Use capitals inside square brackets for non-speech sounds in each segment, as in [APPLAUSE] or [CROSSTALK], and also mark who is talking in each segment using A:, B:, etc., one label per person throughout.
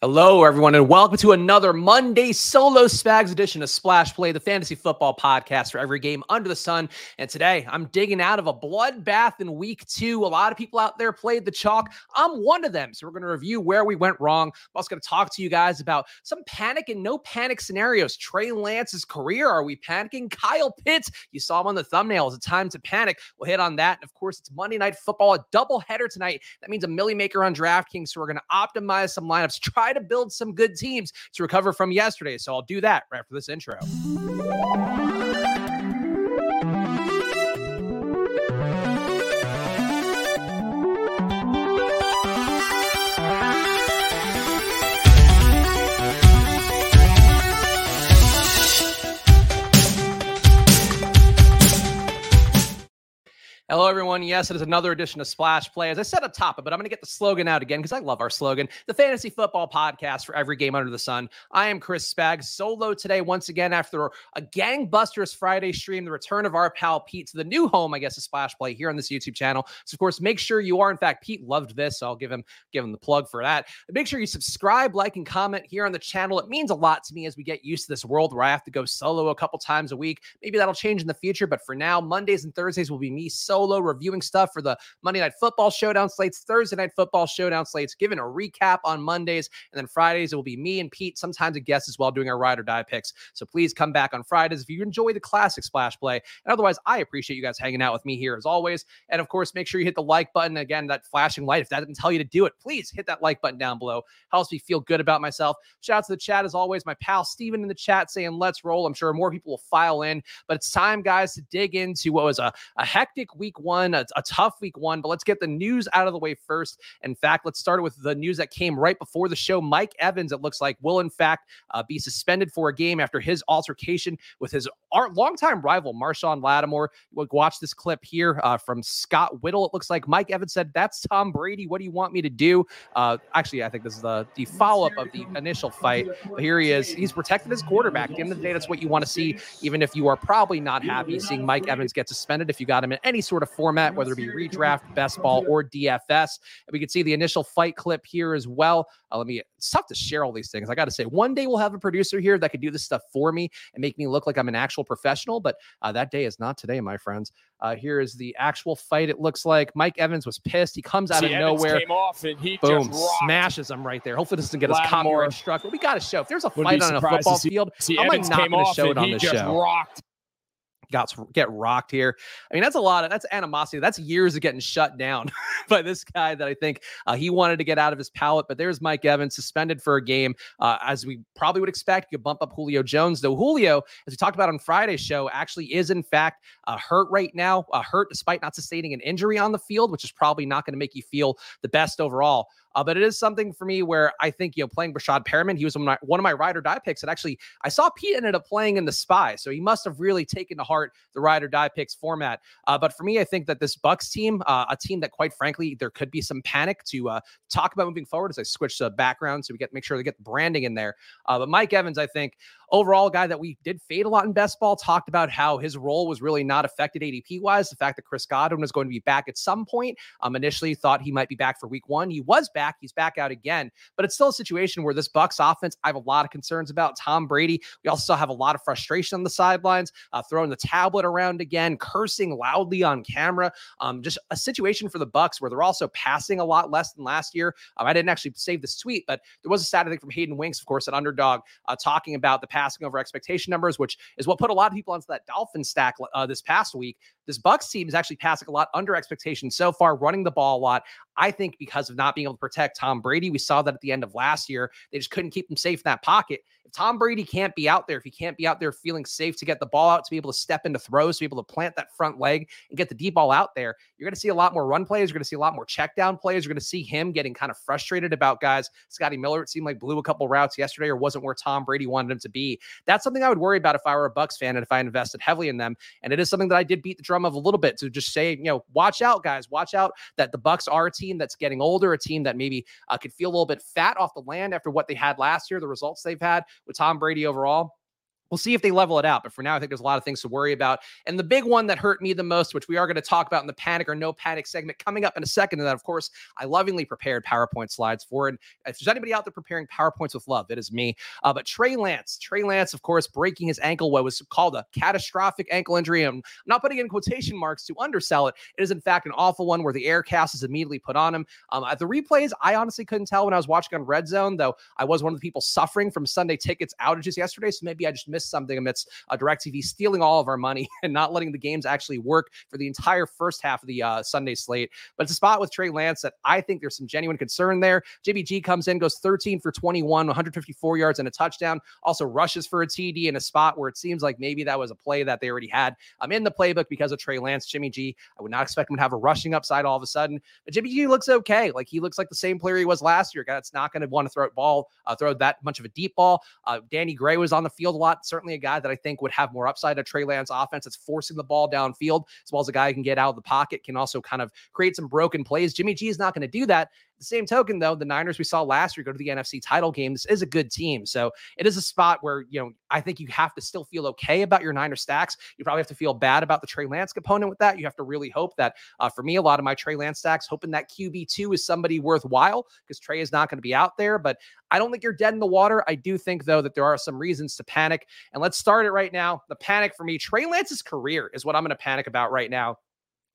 A: Hello, everyone, and welcome to another Monday solo Spags edition of Splash Play, the fantasy football podcast for every game under the sun. And today I'm digging out of a bloodbath in week two. A lot of people out there played the chalk. I'm one of them. So we're going to review where we went wrong. I'm also going to talk to you guys about some panic and no panic scenarios. Trey Lance's career. Are we panicking? Kyle Pitts, you saw him on the thumbnail. Is it time to panic? We'll hit on that. And of course, it's Monday Night Football, a double header tonight. That means a milli maker on DraftKings. So we're going to optimize some lineups, [LAUGHS] try try to build some good teams to recover from yesterday. So I'll do that right after this intro. Hello, everyone. Yes, it is another edition of Splash Play. As I said up top, but I'm going to get the slogan out again because I love our slogan the fantasy football podcast for every game under the sun. I am Chris Spags, solo today, once again, after a gangbusters Friday stream, the return of our pal Pete to the new home, I guess, of Splash Play here on this YouTube channel. So, of course, make sure you are, in fact, Pete loved this. So I'll give him give him the plug for that. make sure you subscribe, like, and comment here on the channel. It means a lot to me as we get used to this world where I have to go solo a couple times a week. Maybe that'll change in the future, but for now, Mondays and Thursdays will be me solo solo reviewing stuff for the Monday Night Football Showdown slates, Thursday Night Football Showdown slates, giving a recap on Mondays. And then Fridays, it will be me and Pete, sometimes a guest as well, doing our ride or die picks. So please come back on Fridays if you enjoy the classic splash play. And otherwise, I appreciate you guys hanging out with me here as always. And of course, make sure you hit the like button. Again, that flashing light. If that didn't tell you to do it, please hit that like button down below. Helps me feel good about myself. Shout out to the chat as always. My pal Steven in the chat saying, let's roll. I'm sure more people will file in, but it's time, guys, to dig into what was a, a hectic week one, a, a tough week one, but let's get the news out of the way first. In fact, let's start with the news that came right before the show. Mike Evans, it looks like, will in fact uh, be suspended for a game after his altercation with his our longtime rival, Marshon Lattimore. Watch this clip here uh, from Scott Whittle. It looks like Mike Evans said, That's Tom Brady. What do you want me to do? Uh, actually, I think this is the, the follow up of the initial fight. But here he is. He's protected his quarterback. At the end of the day, that's what you want to see, even if you are probably not happy seeing Mike Evans get suspended. If you got him in any sort of format, whether it be redraft, best ball, or DFS. And we can see the initial fight clip here as well. Uh, let me, it's tough to share all these things. I got to say, one day we'll have a producer here that could do this stuff for me and make me look like I'm an actual professional, but uh, that day is not today, my friends. Uh, here is the actual fight. It looks like Mike Evans was pissed. He comes out see, of
B: Evans
A: nowhere.
B: Came off and he
A: boom, smashes him right there. Hopefully, this doesn't get us copyright struck. But we got to show. If there's a fight on a football field,
B: see,
A: I'm
B: Evans
A: like not
B: going
A: to show it on this show.
B: Rocked
A: got get rocked here. I mean, that's a lot of that's animosity. That's years of getting shut down [LAUGHS] by this guy that I think uh, he wanted to get out of his palate. But there's Mike Evans suspended for a game, uh, as we probably would expect. You bump up Julio Jones, though. Julio, as we talked about on Friday's show, actually is in fact uh, hurt right now. Uh, hurt despite not sustaining an injury on the field, which is probably not going to make you feel the best overall. Uh, but it is something for me where I think, you know, playing Breshad Perriman, he was one of my, one of my ride or die picks. And actually, I saw Pete ended up playing in the spy. So he must have really taken to heart the ride or die picks format. Uh, but for me, I think that this Bucks team, uh, a team that quite frankly, there could be some panic to uh, talk about moving forward as I switch the background so we get make sure to get the branding in there. Uh, but Mike Evans, I think, overall guy that we did fade a lot in best ball, talked about how his role was really not affected ADP wise. The fact that Chris Godwin was going to be back at some point. Um, initially thought he might be back for week one. He was back. He's back out again, but it's still a situation where this Bucks offense, I have a lot of concerns about Tom Brady. We also have a lot of frustration on the sidelines, uh, throwing the tablet around again, cursing loudly on camera. Um, just a situation for the Bucks where they're also passing a lot less than last year. Um, I didn't actually save this tweet, but there was a think from Hayden Winks, of course, an underdog, uh, talking about the passing over expectation numbers, which is what put a lot of people onto that Dolphin stack uh, this past week. This Bucks team is actually passing a lot under expectation so far, running the ball a lot. I think because of not being able to protect Tom Brady, we saw that at the end of last year. They just couldn't keep him safe in that pocket. If Tom Brady can't be out there, if he can't be out there feeling safe to get the ball out, to be able to step into throws, to be able to plant that front leg and get the deep ball out there, you're going to see a lot more run plays. You're going to see a lot more check down plays. You're going to see him getting kind of frustrated about guys. Scotty Miller, it seemed like blew a couple routes yesterday or wasn't where Tom Brady wanted him to be. That's something I would worry about if I were a Bucks fan and if I invested heavily in them. And it is something that I did beat the drum of a little bit to just say, you know, watch out, guys. Watch out that the Bucks are a team that's getting older, a team that maybe uh, could feel a little bit fat off the land after what they had last year, the results they've had with Tom Brady overall. We'll see if they level it out. But for now, I think there's a lot of things to worry about. And the big one that hurt me the most, which we are going to talk about in the panic or no panic segment coming up in a second, and that, of course, I lovingly prepared PowerPoint slides for. And if there's anybody out there preparing PowerPoints with love, it is me. Uh, but Trey Lance, Trey Lance, of course, breaking his ankle, what was called a catastrophic ankle injury. I'm not putting in quotation marks to undersell it. It is, in fact, an awful one where the air cast is immediately put on him. Um, at the replays, I honestly couldn't tell when I was watching on Red Zone, though I was one of the people suffering from Sunday tickets outages yesterday. So maybe I just missed something amidst uh, DirecTV stealing all of our money [LAUGHS] and not letting the games actually work for the entire first half of the uh, Sunday slate. But it's a spot with Trey Lance that I think there's some genuine concern there. JBG comes in, goes 13 for 21, 154 yards and a touchdown. Also rushes for a TD in a spot where it seems like maybe that was a play that they already had um, in the playbook because of Trey Lance. Jimmy G, I would not expect him to have a rushing upside all of a sudden. But Jimmy G looks okay. Like he looks like the same player he was last year. guy that's not going to want to throw a ball, uh, throw that much of a deep ball. Uh, Danny Gray was on the field a lot. Certainly a guy that I think would have more upside to Trey Lance offense. It's forcing the ball downfield, as well as a guy who can get out of the pocket, can also kind of create some broken plays. Jimmy G is not going to do that. The same token, though, the Niners we saw last year go to the NFC title game. This is a good team. So it is a spot where, you know, I think you have to still feel okay about your Niner stacks. You probably have to feel bad about the Trey Lance component with that. You have to really hope that, uh, for me, a lot of my Trey Lance stacks, hoping that QB2 is somebody worthwhile because Trey is not going to be out there. But I don't think you're dead in the water. I do think, though, that there are some reasons to panic. And let's start it right now. The panic for me, Trey Lance's career is what I'm going to panic about right now.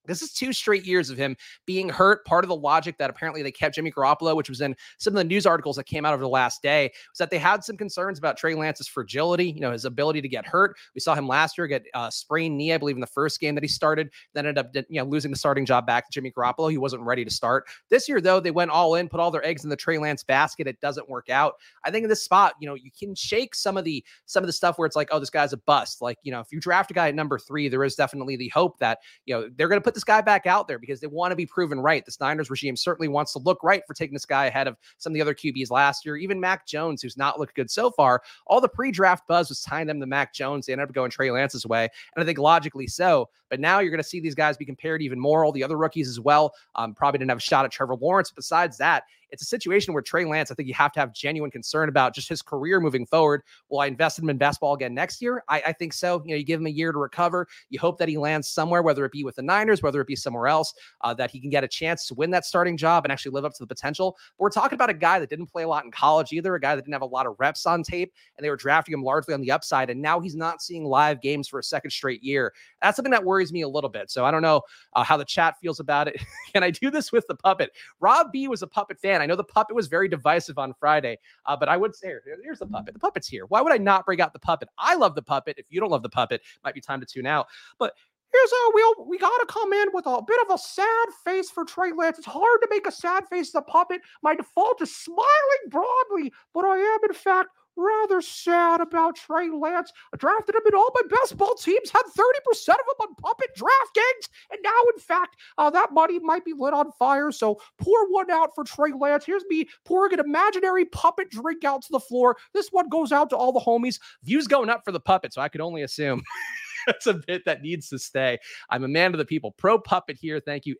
A: This is two straight years of him being hurt. Part of the logic that apparently they kept Jimmy Garoppolo, which was in some of the news articles that came out over the last day, was that they had some concerns about Trey Lance's fragility, you know, his ability to get hurt. We saw him last year get uh, sprained knee, I believe, in the first game that he started, then ended up, you know, losing the starting job back to Jimmy Garoppolo. He wasn't ready to start. This year, though, they went all in, put all their eggs in the Trey Lance basket. It doesn't work out. I think in this spot, you know, you can shake some of the some of the stuff where it's like, oh, this guy's a bust. Like, you know, if you draft a guy at number three, there is definitely the hope that, you know, they're going to put this guy back out there because they want to be proven right. This Niners regime certainly wants to look right for taking this guy ahead of some of the other QBs last year. Even Mac Jones, who's not looked good so far, all the pre-draft buzz was tying them to Mac Jones. They ended up going Trey Lance's way, and I think logically so. But now you're going to see these guys be compared even more. All the other rookies as well. Um, probably didn't have a shot at Trevor Lawrence. Besides that, it's a situation where Trey Lance, I think you have to have genuine concern about just his career moving forward. Will I invest in him in best ball again next year? I, I, think so. You know, you give him a year to recover. You hope that he lands somewhere, whether it be with the Niners, whether it be somewhere else, uh, that he can get a chance to win that starting job and actually live up to the potential. But we're talking about a guy that didn't play a lot in college either, a guy that didn't have a lot of reps on tape, and they were drafting him largely on the upside. And now he's not seeing live games for a second straight year. That's something that worries me a little bit. So I don't know uh, how the chat feels about it. [LAUGHS] Can I do this with the puppet? Rob B was a puppet fan. I know the puppet was very divisive on Friday. Uh, but I would say, here, here's the puppet. The puppet's here. Why would I not bring out the puppet? I love the puppet. If you don't love the puppet, might be time to tune out. But here's a we'll we gotta come in with a bit of a sad face for Trey Lance. It's hard to make a sad face as a puppet. My default is smiling broadly, but I am in fact rather sad about Trey Lance. I drafted him in all my best ball teams, had 30% of them on puppet draft DraftKings, and now, in fact, uh, that money might be lit on fire. So pour one out for Trey Lance. Here's me pouring an imaginary puppet drink out to the floor. This one goes out to all the homies. Views going up for the puppet, so I could only assume. [LAUGHS] That's a bit that needs to stay. I'm a man of the people. Pro puppet here. Thank you.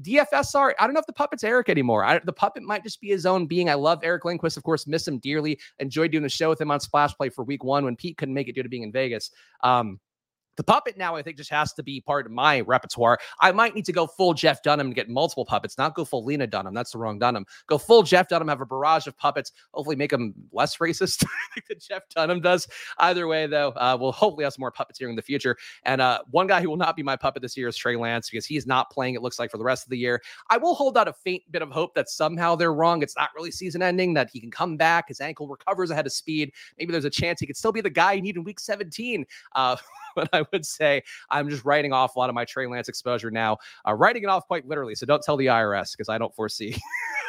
A: DFSR. I don't know if the puppet's Eric anymore. I, the puppet might just be his own being. I love Eric Lindquist, of course, miss him dearly. Enjoyed doing the show with him on Splash Play for week one when Pete couldn't make it due to being in Vegas. Um, the puppet now, I think, just has to be part of my repertoire. I might need to go full Jeff Dunham and get multiple puppets, not go full Lena Dunham. That's the wrong Dunham. Go full Jeff Dunham, have a barrage of puppets, hopefully make them less racist [LAUGHS] than Jeff Dunham does. Either way, though, uh, we'll hopefully have some more puppets here in the future. And uh, one guy who will not be my puppet this year is Trey Lance because he's not playing, it looks like, for the rest of the year. I will hold out a faint bit of hope that somehow they're wrong. It's not really season ending, that he can come back, his ankle recovers ahead of speed. Maybe there's a chance he could still be the guy you need in week 17. Uh, [LAUGHS] but I would say I'm just writing off a lot of my Trey Lance exposure now, uh, writing it off quite literally. So don't tell the IRS because I don't foresee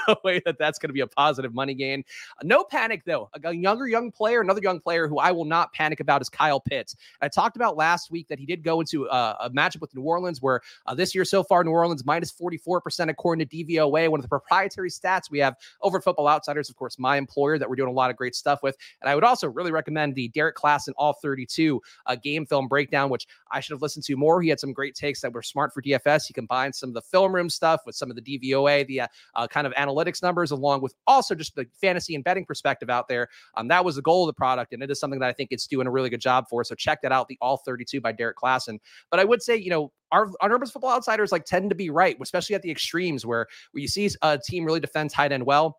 A: [LAUGHS] a way that that's going to be a positive money gain. Uh, no panic though. A younger young player, another young player who I will not panic about is Kyle Pitts. I talked about last week that he did go into uh, a matchup with New Orleans where uh, this year so far New Orleans minus 44% according to DVOA, one of the proprietary stats we have over Football Outsiders, of course, my employer that we're doing a lot of great stuff with. And I would also really recommend the Derrik Klassen All 32 uh, game film breakdown, which I should have listened to more. He had some great takes that were smart for DFS. He combined some of the film room stuff with some of the DVOA, the uh, uh, kind of analytics analytics numbers, along with also just the fantasy and betting perspective out there. Um, that was the goal of the product, and it is something that I think it's doing a really good job for. So check that out, the All 32 by Derrik Klassen. But I would say, you know, our, our numbers football outsiders like tend to be right, especially at the extremes where, where you see a team really defend tight end well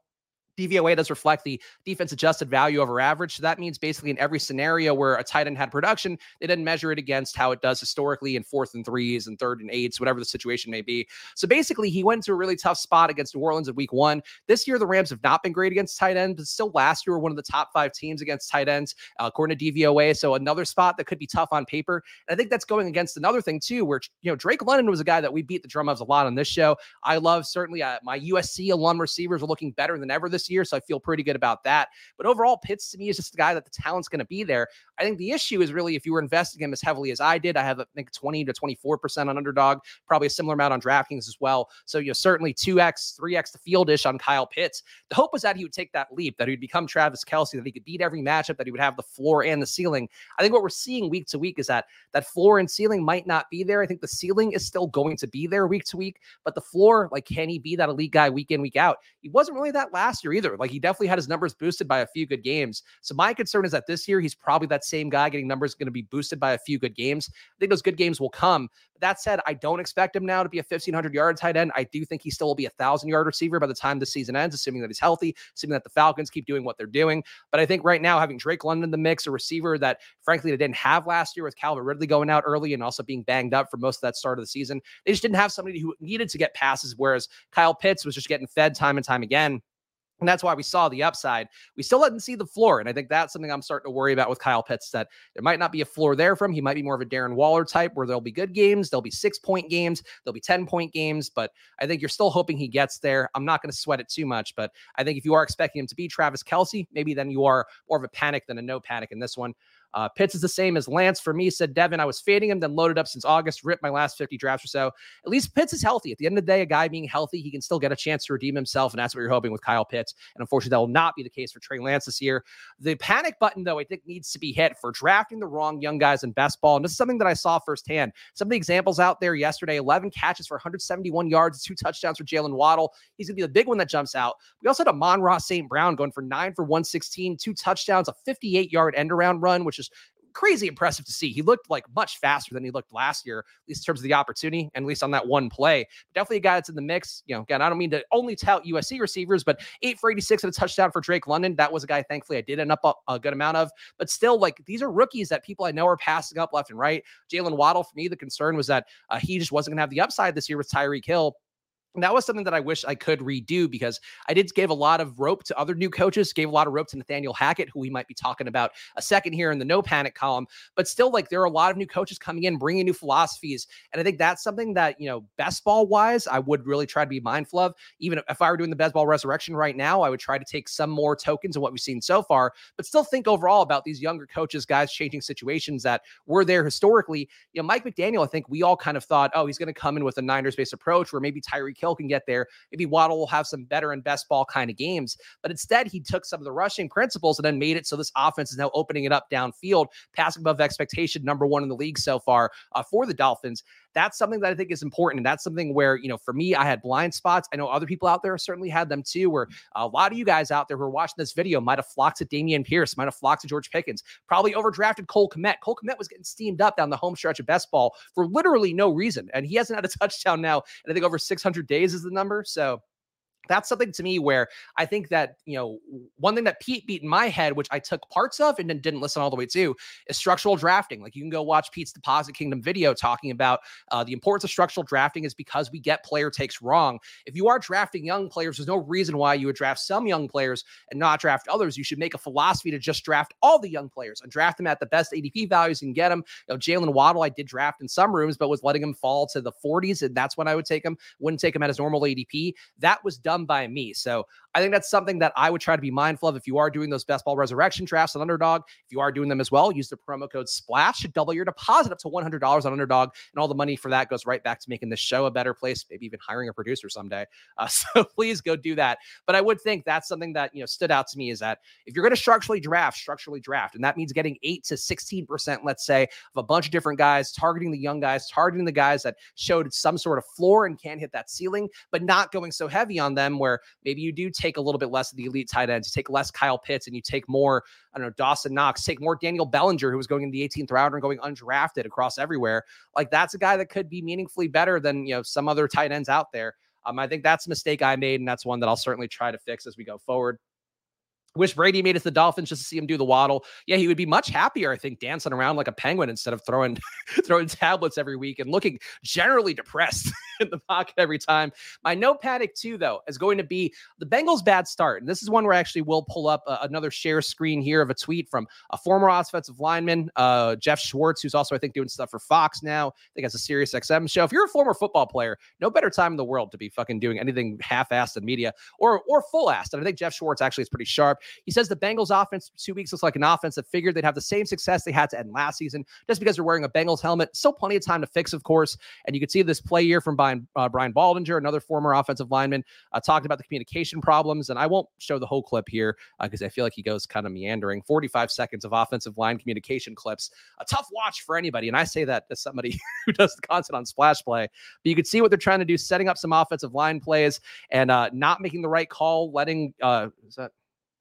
A: DVOA does reflect the defense adjusted value over average. So that means basically in every scenario where a tight end had production, they didn't measure it against how it does historically in fourth and threes and third and eights, whatever the situation may be. So basically, he went to a really tough spot against New Orleans in week one. This year, the Rams have not been great against tight ends, but still last year were one of the top five teams against tight ends, uh, according to DVOA. So another spot that could be tough on paper. And I think that's going against another thing, too, where, you know, Drake London was a guy that we beat the drum of a lot on this show. I love certainly uh, my USC alum receivers are looking better than ever this year. So I feel pretty good about that. But overall, Pitts to me is just a guy that the talent's going to be there. I think the issue is really if you were investing him as heavily as I did, I have I think 20 to 24% on underdog, probably a similar amount on DraftKings as well. So you know, certainly 2x, 3x the fieldish on Kyle Pitts. The hope was that he would take that leap, that he would become Travis Kelce, that he could beat every matchup, that he would have the floor and the ceiling. I think what we're seeing week to week is that that floor and ceiling might not be there. I think the ceiling is still going to be there week to week, but the floor, like, can he be that elite guy week in, week out? He wasn't really that last year either. Like, he definitely had his numbers boosted by a few good games. So my concern is that this year he's probably that same guy getting numbers going to be boosted by a few good games. I think those good games will come. That said, I don't expect him now to be a 1,500 yard tight end. I do think he still will be a 1,000 yard receiver by the time the season ends, assuming that he's healthy, assuming that the Falcons keep doing what they're doing. But I think right now, having Drake London in the mix, a receiver that frankly they didn't have last year with Calvin Ridley going out early and also being banged up for most of that start of the season, they just didn't have somebody who needed to get passes, whereas Kyle Pitts was just getting fed time and time again. And that's why we saw the upside. We still didn't see the floor. And I think that's something I'm starting to worry about with Kyle Pitts that there might not be a floor there from. He might be more of a Darren Waller type where there'll be good games, there'll be six point games, there'll be 10 point games. But I think you're still hoping he gets there. I'm not going to sweat it too much. But I think if you are expecting him to be Travis Kelce, maybe then you are more of a panic than a no panic in this one. Uh, Pitts is the same as Lance for me, said Devin. I was fading him, then loaded up since August, ripped my last 50 drafts or so. At least Pitts is healthy. At the end of the day, a guy being healthy, he can still get a chance to redeem himself. And that's what you're hoping with Kyle Pitts. And unfortunately, that will not be the case for Trey Lance this year. The panic button, though, I think needs to be hit for drafting the wrong young guys in best ball. And this is something that I saw firsthand. Some of the examples out there yesterday 11 catches for 171 yards, two touchdowns for Jaylen Waddle. He's going to be the big one that jumps out. We also had Amon-Ra St. Brown going for nine for 116, two touchdowns, a 58 yard end around run, which is crazy impressive to see. He looked like much faster than he looked last year, at least in terms of the opportunity, and at least on that one play. Definitely a guy that's in the mix. You know, again, I don't mean to only tout USC receivers, but eight for 86 and a touchdown for Drake London. That was a guy, thankfully, I did end up a, a good amount of. But still, like these are rookies that people I know are passing up left and right. Jaylen Waddle, for me, the concern was that uh, he just wasn't going to have the upside this year with Tyreek Hill. And that was something that I wish I could redo because I did give a lot of rope to other new coaches, gave a lot of rope to Nathaniel Hackett, who we might be talking about a second here in the no panic column. But still, like there are a lot of new coaches coming in, bringing new philosophies. And I think that's something that, you know, best ball wise, I would really try to be mindful of. Even if I were doing the best ball resurrection right now, I would try to take some more tokens of what we've seen so far, but still think overall about these younger coaches, guys changing situations that were there historically. You know, Mike McDaniel, I think we all kind of thought, oh, he's going to come in with a Niners based approach where maybe Tyreek Hill can get there. Maybe Waddle will have some better and best ball kind of games. But instead, he took some of the rushing principles and then made it so this offense is now opening it up downfield, passing above expectation, number one in the league so far uh, for the Dolphins that's something that I think is important. And that's something where, you know, for me, I had blind spots. I know other people out there certainly had them too, where a lot of you guys out there who are watching this video might have flocked to Dameon Pierce, might have flocked to George Pickens, probably overdrafted Cole Kmet. Cole Kmet was getting steamed up down the home stretch of best ball for literally no reason. And he hasn't had a [LAUGHS] touchdown now. And I think over 600 days is the number. So, that's something to me where I think that, you know, one thing that Pete beat in my head, which I took parts of and then didn't listen all the way to, is structural drafting. Like you can go watch Pete's Deposit Kingdom video talking about uh, the importance of structural drafting is because we get player takes wrong. If you are drafting young players, there's no reason why you would draft some young players and not draft others. You should make a philosophy to just draft all the young players and draft them at the best ADP values and get them. You know, Jaylen Waddle, I did draft in some rooms, but was letting him fall to the 40s, and that's when I would take him. Wouldn't take him at his normal ADP. That was done by me. So I think that's something that I would try to be mindful of if you are doing those best ball resurrection drafts on underdog. If you are doing them as well, use the promo code SPLASH to double your deposit up to $100 on underdog. And all the money for that goes right back to making this show a better place, maybe even hiring a producer someday. Uh, [LAUGHS] so please go do that. But I would think that's something that, you know, stood out to me is that if you're going to structurally draft, structurally draft, and that means getting eight to 16%, let's say, of a bunch of different guys, targeting the young guys, targeting the guys that showed some sort of floor and can hit that ceiling, but not going so heavy on them them where maybe you do take a little bit less of the elite tight ends, you take less Kyle Pitts, and you take more, I don't know, Dawson Knox, take more Daniel Bellinger, who was going in the 18th round and going undrafted across everywhere. Like that's a guy that could be meaningfully better than you know some other tight ends out there. Um, I think that's a mistake I made, and that's one that I'll certainly try to fix as we go forward. Wish Brady made it to the Dolphins just to see him do the waddle. Yeah, he would be much happier, I think, dancing around like a penguin instead of throwing [LAUGHS] throwing tablets every week and looking generally depressed [LAUGHS] in the pocket every time. My no panic too, though, is going to be the Bengals' bad start, and this is one where I actually will pull up uh, another share screen here of a tweet from a former offensive lineman, uh, Geoff Schwartz, who's also I think doing stuff for Fox now. I think has a Sirius XM show. If you're a former football player, no better time in the world to be fucking doing anything half-assed in media or or full-assed. And I think Geoff Schwartz actually is pretty sharp. He says the Bengals offense two weeks looks like an offense that figured they'd have the same success they had to end last season just because they're wearing a Bengals helmet. Still plenty of time to fix, of course. And you can see this play here from Brian, uh, Brian Baldinger, another former offensive lineman, uh, talked about the communication problems. And I won't show the whole clip here because uh, I feel like he goes kind of meandering. 45 seconds of offensive line communication clips. A tough watch for anybody. And I say that as somebody [LAUGHS] who does the content on Splash Play. But you can see what they're trying to do, setting up some offensive line plays and uh, not making the right call, letting, uh, is that,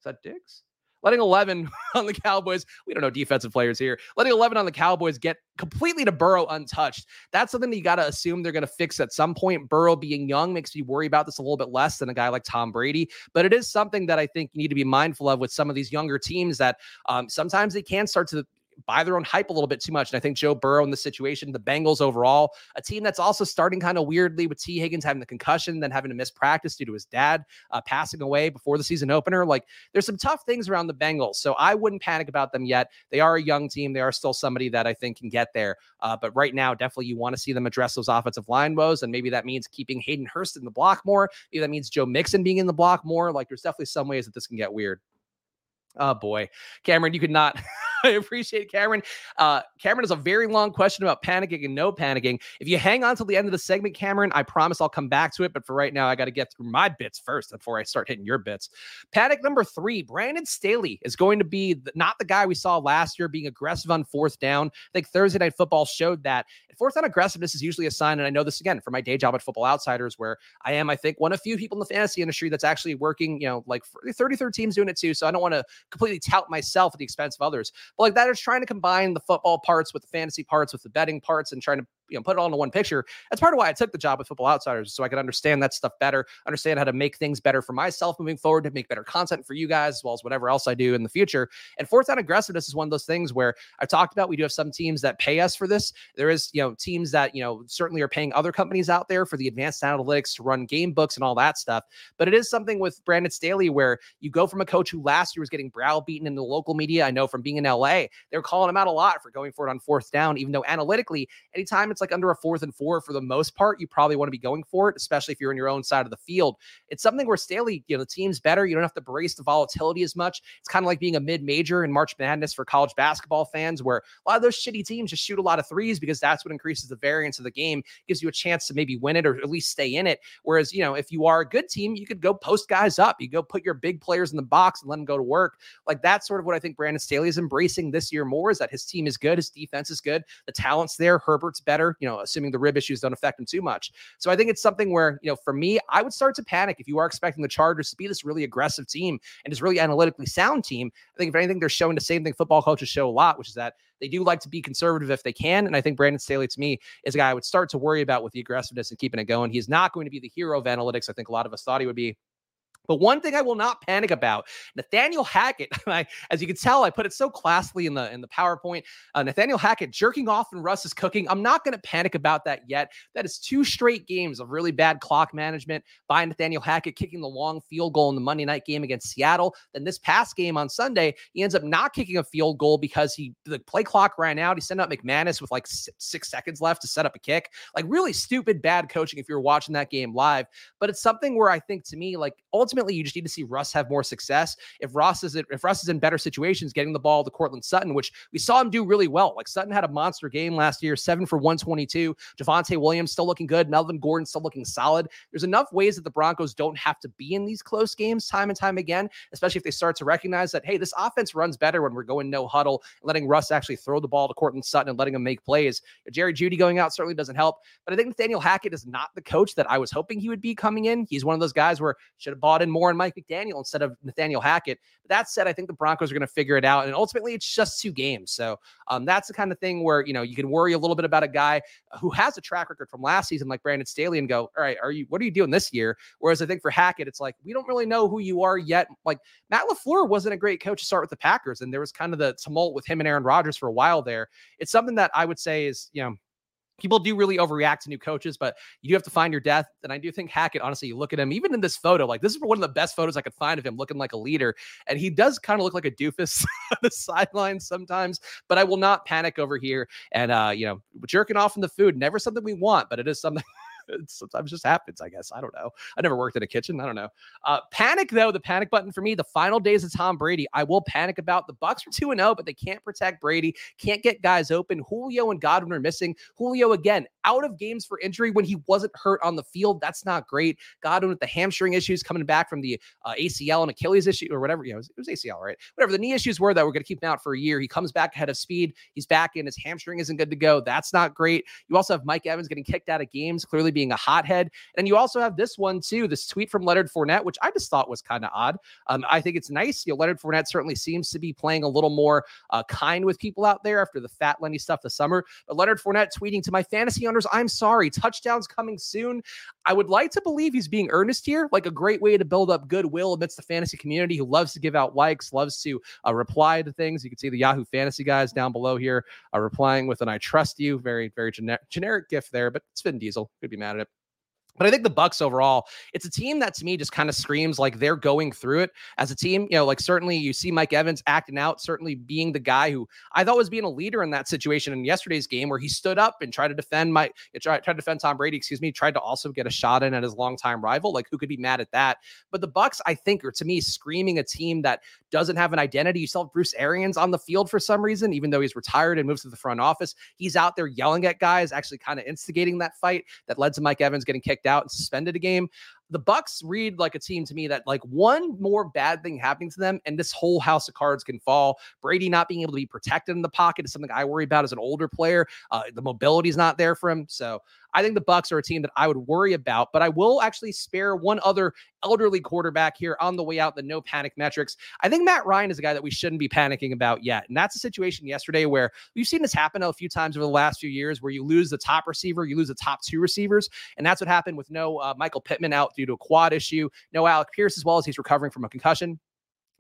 A: that Diggs? letting 11 [LAUGHS] on the Cowboys, we don't know defensive players here, letting 11 on the Cowboys get completely to Burrow untouched. That's something that you got to assume they're going to fix at some point. Burrow being young makes me worry about this a little bit less than a guy like Tom Brady, but it is something that I think you need to be mindful of with some of these younger teams that um, sometimes they can start to buy their own hype a little bit too much. And I think Joe Burrow in the situation, the Bengals overall, a team that's also starting kind of weirdly with Tee Higgins having the concussion, then having to miss practice due to his dad uh, passing away before the season opener. Like there's some tough things around the Bengals. So I wouldn't panic about them yet. They are a young team. They are still somebody that I think can get there. Uh, but right now, definitely you want to see them address those offensive line woes. And maybe that means keeping Hayden Hurst in the block more. Maybe that means Joe Mixon being in the block more. Like there's definitely some ways that this can get weird. Oh boy, Cameron, you could not. [LAUGHS] I appreciate Cameron. Uh, Cameron has a very long question about panicking and no panicking. If you hang on till the end of the segment, Cameron, I promise I'll come back to it. But for right now, I got to get through my bits first before I start hitting your bits. Panic number three: Brandon Staley is going to be not the guy we saw last year being aggressive on fourth down. I think Thursday Night Football showed that. Fourth down aggressiveness is usually a sign, and I know this again from my day job at Football Outsiders, where I am, I think, one of few people in the fantasy industry that's actually working. You know, like 33 teams doing it too. So I don't want to completely tout myself at the expense of others. But like that is trying to combine the football parts with the fantasy parts with the betting parts and trying to you know put it all into one picture. That's part of why I took the job with Football Outsiders, so I could understand that stuff better, understand how to make things better for myself moving forward, to make better content for you guys, as well as whatever else I do in the future. And fourth down aggressiveness is one of those things where I talked about. We do have some teams that pay us for this. There is you know teams that you know certainly are paying other companies out there for the advanced analytics to run game books and all that stuff. But it is something with Brandon Staley where you go from a coach who last year was getting browbeaten in the local media. I know from being in LA, they're calling him out a lot for going for it on fourth down, even though analytically, anytime it's like under a fourth and four for the most part, you probably want to be going for it, especially if you're in your own side of the field. It's something where Staley, you know, the team's better. You don't have to brace the volatility as much. It's kind of like being a mid major in March Madness for college basketball fans, where a lot of those shitty teams just shoot a lot of threes because that's what increases the variance of the game, gives you a chance to maybe win it or at least stay in it. Whereas, you know, if you are a good team, you could go post guys up. You go put your big players in the box and let them go to work. Like that's sort of what I think Brandon Staley is embracing this year more is that his team is good, his defense is good, the talent's there, Herbert's better, you know, assuming the rib issues don't affect him too much. So I think it's something where, you know, for me, I would start to panic if you are expecting the Chargers to be this really aggressive team and this really analytically sound team. I think if anything, they're showing the same thing football coaches show a lot, which is that they do like to be conservative if they can. And I think Brandon Staley, to me, is a guy I would start to worry about with the aggressiveness and keeping it going. He's not going to be the hero of analytics. I think a lot of us thought he would be. But one thing I will not panic about, Nathaniel Hackett. [LAUGHS] I, as you can tell, I put it so classily in the in the PowerPoint. Uh, Nathaniel Hackett jerking off and Russ is cooking. I'm not going to panic about that yet. That is two straight games of really bad clock management by Nathaniel Hackett kicking the long field goal in the Monday night game against Seattle. Then this past game on Sunday, he ends up not kicking a field goal because he the play clock ran out. He sent out McManus with like six seconds left to set up a kick. Like really stupid bad coaching if you're watching that game live. But it's something where I think to me, like ultimately ultimately, you just need to see Russ have more success. If Ross is if Russ is in better situations, getting the ball to Courtland Sutton, which we saw him do really well. Like Sutton had a monster game last year, seven for 122. Javonte Williams still looking good. Melvin Gordon still looking solid. There's enough ways that the Broncos don't have to be in these close games time and time again, especially if they start to recognize that, hey, this offense runs better when we're going no huddle letting Russ actually throw the ball to Courtland Sutton and letting him make plays. Jerry Jeudy going out certainly doesn't help. But I think Nathaniel Hackett is not the coach that I was hoping he would be coming in. He's one of those guys where should have bought in more in Mike McDaniel instead of Nathaniel Hackett. But that said, I think the Broncos are going to figure it out. And ultimately, it's just two games. So um, that's the kind of thing where, you know, you can worry a little bit about a guy who has a track record from last season, like Brandon Staley, and go, all right, are you, what are you doing this year? Whereas I think for Hackett, it's like, we don't really know who you are yet. Like Matt LaFleur wasn't a great coach to start with the Packers. And there was kind of the tumult with him and Aaron Rodgers for a while there. It's something that I would say is, you know, people do really overreact to new coaches, but you do have to find your death. And I do think Hackett, honestly, you look at him, even in this photo, like this is one of the best photos I could find of him looking like a leader. And he does kind of look like a doofus [LAUGHS] on the sideline sometimes, but I will not panic over here. And, uh, you know, jerking off in the food, never something we want, but it is something [LAUGHS] it sometimes just happens, I guess. I don't know. I never worked in a kitchen. I don't know. Uh, panic though, the panic button for me, the final days of Tom Brady, I will panic about. The Bucks are 2 and 0, but they can't protect Brady, can't get guys open. Julio and Godwin are missing. Julio again out of games for injury when he wasn't hurt on the field. That's not great. Godwin with the hamstring issues coming back from the uh, ACL and Achilles issue or whatever, you know, it was, it was ACL, right? Whatever the knee issues were that we're going to keep him out for a year. He comes back ahead of speed. He's back in. His hamstring isn't good to go. That's not great. You also have Mike Evans getting kicked out of games, clearly being a hothead. And you also have this one too, this tweet from Leonard Fournette, which I just thought was kind of odd. Um, I think it's nice. You know, Leonard Fournette certainly seems to be playing a little more uh, kind with people out there after the fat Lenny stuff this summer. But Leonard Fournette tweeting to my fantasy owners, I'm sorry, touchdowns coming soon. I would like to believe he's being earnest here, like a great way to build up goodwill amidst the fantasy community who loves to give out likes, loves to uh, reply to things. You can see the Yahoo Fantasy guys down below here uh, replying with an "I trust you." Very, very generic, generic gift there, but it's Vin Diesel. Could be mad at it. But I think the Bucks overall, it's a team that to me just kind of screams like they're going through it as a team. You know, like certainly you see Mike Evans acting out, certainly being the guy who I thought was being a leader in that situation in yesterday's game where he stood up and tried to defend my eh, tried, tried to defend Tom Brady, excuse me, tried to also get a shot in at his longtime rival. Like who could be mad at that? But the Bucks, I think, are to me screaming a team that doesn't have an identity. You saw Bruce Arians on the field for some reason, even though he's retired and moves to the front office. He's out there yelling at guys, actually kind of instigating that fight that led to Mike Evans getting kicked out and suspended a game the Bucks read like a team to me that like one more bad thing happening to them and this whole house of cards can fall. Brady not being able to be protected in the pocket is something I worry about as an older player. Uh, the mobility is not there for him, so I think the Bucks are a team that I would worry about. But I will actually spare one other elderly quarterback here on the way out. The no panic metrics. I think Matt Ryan is a guy that we shouldn't be panicking about yet, and that's a situation yesterday where we've seen this happen a few times over the last few years, where you lose the top receiver, you lose the top two receivers, and that's what happened with no uh, Michael Pittman out due to a quad issue. No Alec Pierce as well as he's recovering from a concussion.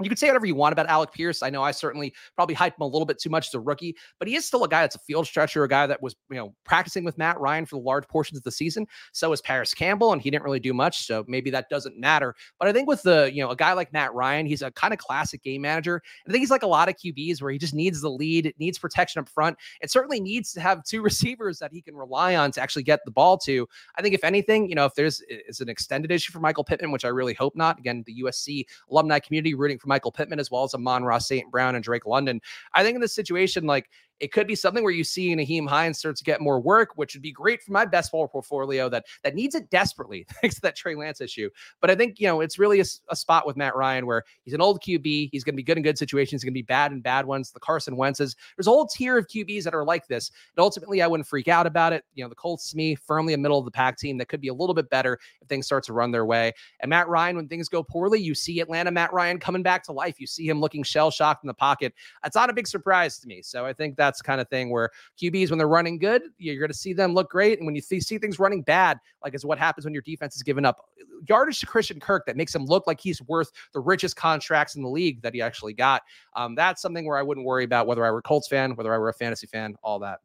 A: You could say whatever you want about Alec Pierce. I know I certainly probably hyped him a little bit too much as a rookie, but he is still a guy that's a field stretcher, a guy that was, you know, practicing with Matt Ryan for the large portions of the season. So is Parris Campbell, and he didn't really do much. So maybe that doesn't matter. But I think with the, you know, a guy like Matt Ryan, he's a kind of classic game manager. I think he's like a lot of QBs where he just needs the lead, needs protection up front, and certainly needs to have two [LAUGHS] receivers that he can rely on to actually get the ball to. I think if anything, you know, if there's is an extended issue for Michael Pittman, which I really hope not. Again, the USC alumni community rooting for Michael Pittman as well as Amon-Ra St. Brown and Drake London. I think in this situation, like it could be something where you see Nyheim Hines start to get more work, which would be great for my best ball portfolio that that needs it desperately, [LAUGHS] thanks to that Trey Lance issue. But I think you know it's really a, a spot with Matt Ryan where he's an old QB. He's going to be good in good situations. He's going to be bad in bad ones. The Carson Wentz's. There's a whole tier of QBs that are like this. And ultimately, I wouldn't freak out about it. You know, the Colts to me firmly a middle of the pack team that could be a little bit better if things start to run their way. And Matt Ryan, when things go poorly, you see Atlanta Matt Ryan coming back to life. You see him looking shell shocked in the pocket. That's not a big surprise to me. So I think that's kind of thing where QBs, when they're running good, you're going to see them look great. And when you see, see things running bad, like is what happens when your defense is giving up yardage to Christian Kirk that makes him look like he's worth the richest contracts in the league that he actually got. Um, that's something where I wouldn't worry about whether I were a Colts fan, whether I were a fantasy fan, all that.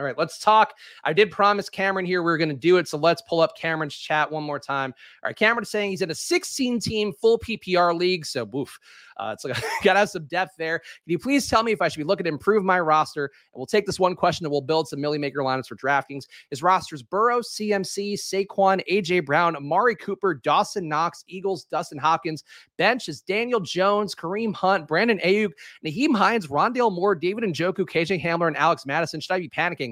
A: All right, let's talk. I did promise Cameron here we are going to do it. So let's pull up Cameron's chat one more time. All right, Cameron's saying he's in a 16 team full PPR league. So, boof. Uh, it's like [LAUGHS] got to have some depth there. Can you please tell me if I should be looking to improve my roster? And we'll take this one question and we'll build some Millie Maker lineups for DraftKings. His roster's Burrow, CMC, Saquon, AJ Brown, Amari Cooper, Dawson Knox, Eagles, Dustin Hopkins. Bench is Daniel Jones, Kareem Hunt, Brandon Aiyuk, Nyheim Hines, Rondale Moore, David and Njoku, KJ Hamler, and Alex Madison. Should I be panicking?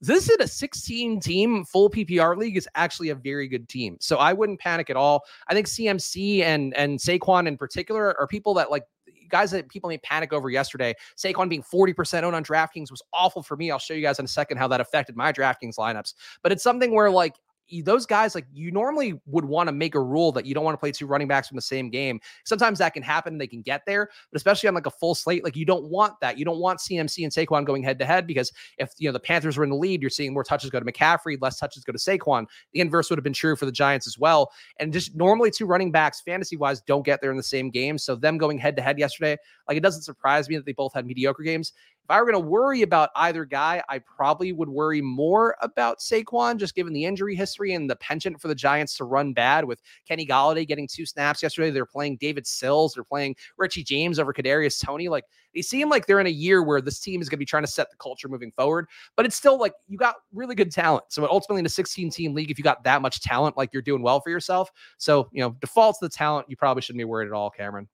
A: This is a 16 team full PPR league is actually a very good team. So I wouldn't panic at all. I think CMC and and Saquon in particular are people that like guys that people may panic over yesterday. Saquon being 40% owned on DraftKings was awful for me. I'll show you guys in a second how that affected my DraftKings lineups. But it's something where like those guys like you normally would want to make a rule that you don't want to play two running backs from the same game. Sometimes that can happen. They can get there, but especially on like a full slate, like you don't want that. You don't want CMC and Saquon going head to head because if you know the Panthers were in the lead, you're seeing more touches go to McCaffrey, less touches go to Saquon. The inverse would have been true for the Giants as well. And just normally two running backs, fantasy wise, don't get there in the same game. So them going head to head yesterday, like it doesn't surprise me that they both had mediocre games. If I were going to worry about either guy, I probably would worry more about Saquon, just given the injury history and the penchant for the Giants to run bad with Kenny Golladay getting two snaps yesterday. They're playing David Sills. They're playing Richie James over Kadarius Toney. Like they seem like they're in a year where this team is going to be trying to set the culture moving forward. But it's still like you got really good talent. So ultimately, in a 16 team league, if you got that much talent, like you're doing well for yourself. So you know, defaults the talent, you probably shouldn't be worried at all, Cameron.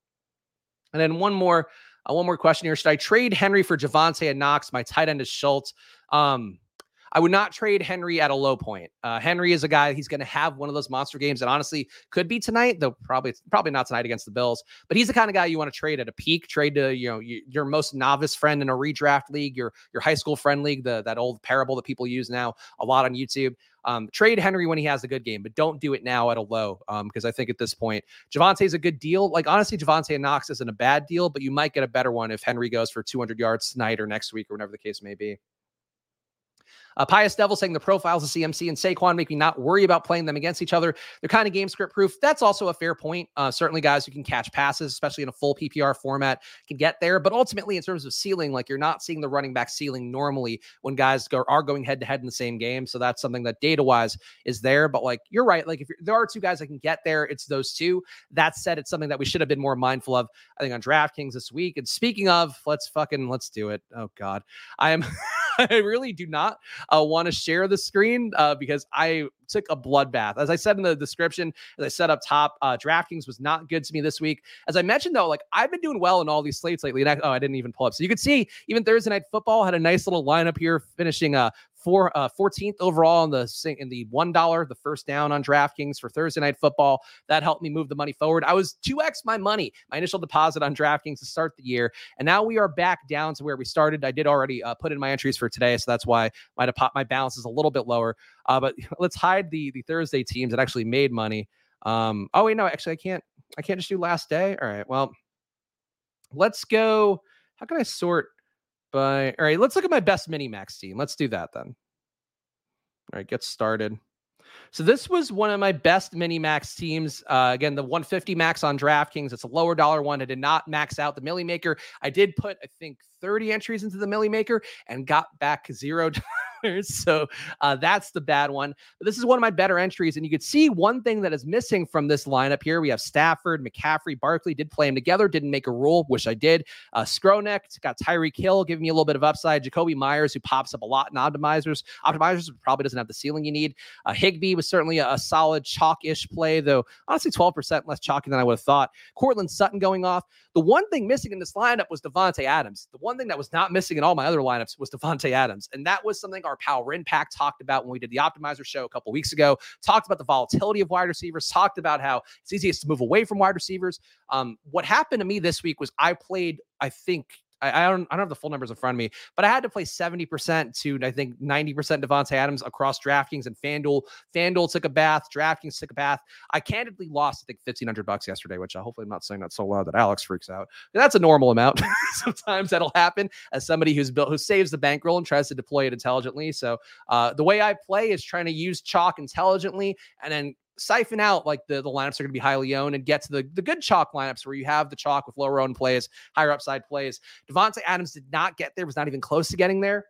A: And then one more uh, one more question here. Should I trade Henry for Javonte and Knox? My tight end is Schultz. Um, I would not trade Henry at a low point. Uh, Henry is a guy he's going to have one of those monster games that honestly could be tonight, though probably probably not tonight against the Bills. But he's the kind of guy you want to trade at a peak, trade to you know your most novice friend in a redraft league, your your high school friend league, the that old parable that people use now a lot on YouTube. Um, trade Henry when he has a good game, but don't do it now at a low. Um, because I think at this point, Javonte is a good deal. Like honestly, Javonte and Knox isn't a bad deal, but you might get a better one if Henry goes for 200 yards tonight or next week or whatever the case may be. Uh, Pious Devil saying the profiles of CMC and Saquon make me not worry about playing them against each other. They're kind of game script proof. That's also a fair point. Uh, certainly, guys who can catch passes, especially in a full PPR format, can get there. But ultimately, in terms of ceiling, like you're not seeing the running back ceiling normally when guys go, are going head to head in the same game. So that's something that data wise is there. But like you're right. Like if there are two guys that can get there, it's those two. That said, it's something that we should have been more mindful of. I think on DraftKings this week. And speaking of, let's fucking let's do it. Oh God, I am. [LAUGHS] [LAUGHS] I really do not uh, want to share the screen uh, because I took a bloodbath. As I said in the description, as I said up top, uh, DraftKings was not good to me this week. As I mentioned, though, like I've been doing well in all these slates lately. And I, oh, I didn't even pull up. So you could see even Thursday night football had a nice little lineup here, finishing uh, four, uh, 14th overall in the in the one dollar, the first down on DraftKings for Thursday night football. That helped me move the money forward. I was two x my money, my initial deposit on DraftKings to start the year, and now we are back down to where we started. I did already uh, put in my entries for today, so that's why my my balance is a little bit lower. Uh, but [LAUGHS] let's hide the the Thursday teams that actually made money. Um, oh wait, no, actually I can't. I can't just do last day. All right, well, let's go. How can I sort? by all right, let's look at my best mini max team. Let's do that then. All right, get started. So this was one of my best mini max teams. Uh, again, the 150 max on DraftKings. It's a lower dollar one. I did not max out the Millie Maker. I did put, I think, 30 entries into the Millie Maker and got back zero [LAUGHS] [LAUGHS] So uh, that's the bad one. But this is one of my better entries. And you could see one thing that is missing from this lineup here. We have Stafford, McCaffrey, Barkley did play them together, didn't make a rule. Wish I did. Uh, got Tyreek Hill giving me a little bit of upside. Jakobi Myers who pops up a lot in optimizers. Optimizers probably doesn't have the ceiling you need. Uh, Higbee was certainly a, a solid chalk-ish play, though honestly 12% less chalky than I would have thought. Courtland Sutton going off. The one thing missing in this lineup was Davante Adams. The one thing that was not missing in all my other lineups was Davante Adams. And that was something our Power Impact talked about when we did the Optimizer show a couple weeks ago. Talked about the volatility of wide receivers, talked about how it's easiest to move away from wide receivers. Um, what happened to me this week was I played, I think, I, I, don't I don't have the full numbers in front of me, but I had to play 70% to I think 90% Davante Adams across DraftKings and FanDuel. FanDuel took a bath, DraftKings took a bath. I candidly lost, I think, 1500 bucks yesterday, which I hopefully I'm not saying that so loud that Alex freaks out. That's a normal amount. [LAUGHS] Sometimes that'll happen as somebody who's built who saves the bankroll and tries to deploy it intelligently. So uh, the way I play is trying to use chalk intelligently and then siphon out like the, the lineups are going to be highly owned and get to the, the good chalk lineups where you have the chalk with lower owned plays, higher upside plays. Davante Adams did not get there, was not even close to getting there.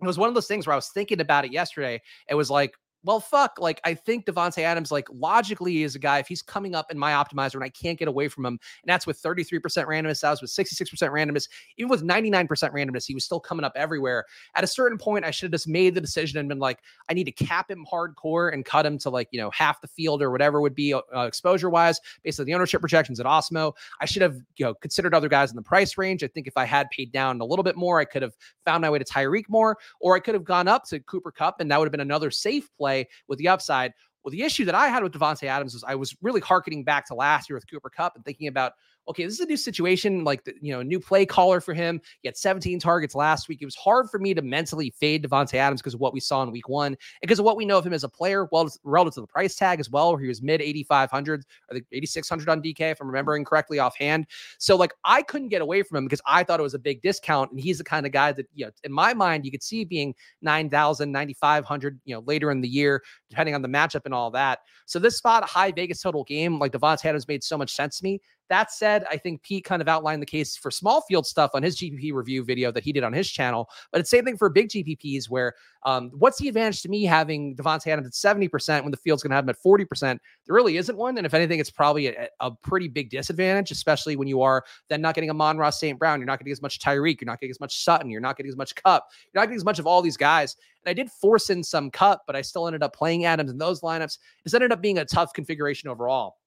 A: it was one of those things where I was thinking about it yesterday. It was like, well, fuck. Like, I think Davante Adams, like, logically is a guy, if he's coming up in my optimizer and I can't get away from him, and that's with 33% randomness, that was with 66% randomness, even with 99% randomness, he was still coming up everywhere. At a certain point, I should have just made the decision and been like, I need to cap him hardcore and cut him to like, you know, half the field or whatever would be uh, exposure wise, based on the ownership projections at Osmo. I should have, you know, considered other guys in the price range. I think if I had paid down a little bit more, I could have found my way to Tyreek more, or I could have gone up to Cooper Kupp, and that would have been another safe play play with the upside. Well, the issue that I had with Davante Adams was I was really harkening back to last year with Cooper Kupp and thinking about okay, this is a new situation, like the, you know, a new play caller for him. He had 17 targets last week. It was hard for me to mentally fade Davante Adams because of what we saw in week one, and because of what we know of him as a player, well, relative to the price tag as well, where he was mid 8,500, I think 8,600 on DK, if I'm mm-hmm. remembering correctly offhand. So like I couldn't get away from him because I thought it was a big discount, and he's the kind of guy that you know, in my mind, you could see being 9,000, 9,500, you know, later in the year, depending on the matchup and all that. So this spot, a high Vegas total game, like Davante Adams made so much sense to me. That said, I think Pete kind of outlined the case for small field stuff on his GPP review video that he did on his channel. But it's same thing for big GPPs, where um, what's the advantage to me having Davante Adams at 70% when the field's going to have him at 40%? There really isn't one. And if anything, it's probably a, a pretty big disadvantage, especially when you are then not getting a Amon-Ra St. Brown. You're not getting as much Tyreek. You're not getting as much Sutton. You're not getting as much Kupp, You're not getting as much of all these guys. And I did force in some Kupp, but I still ended up playing Adams in those lineups. This ended up being a tough configuration overall.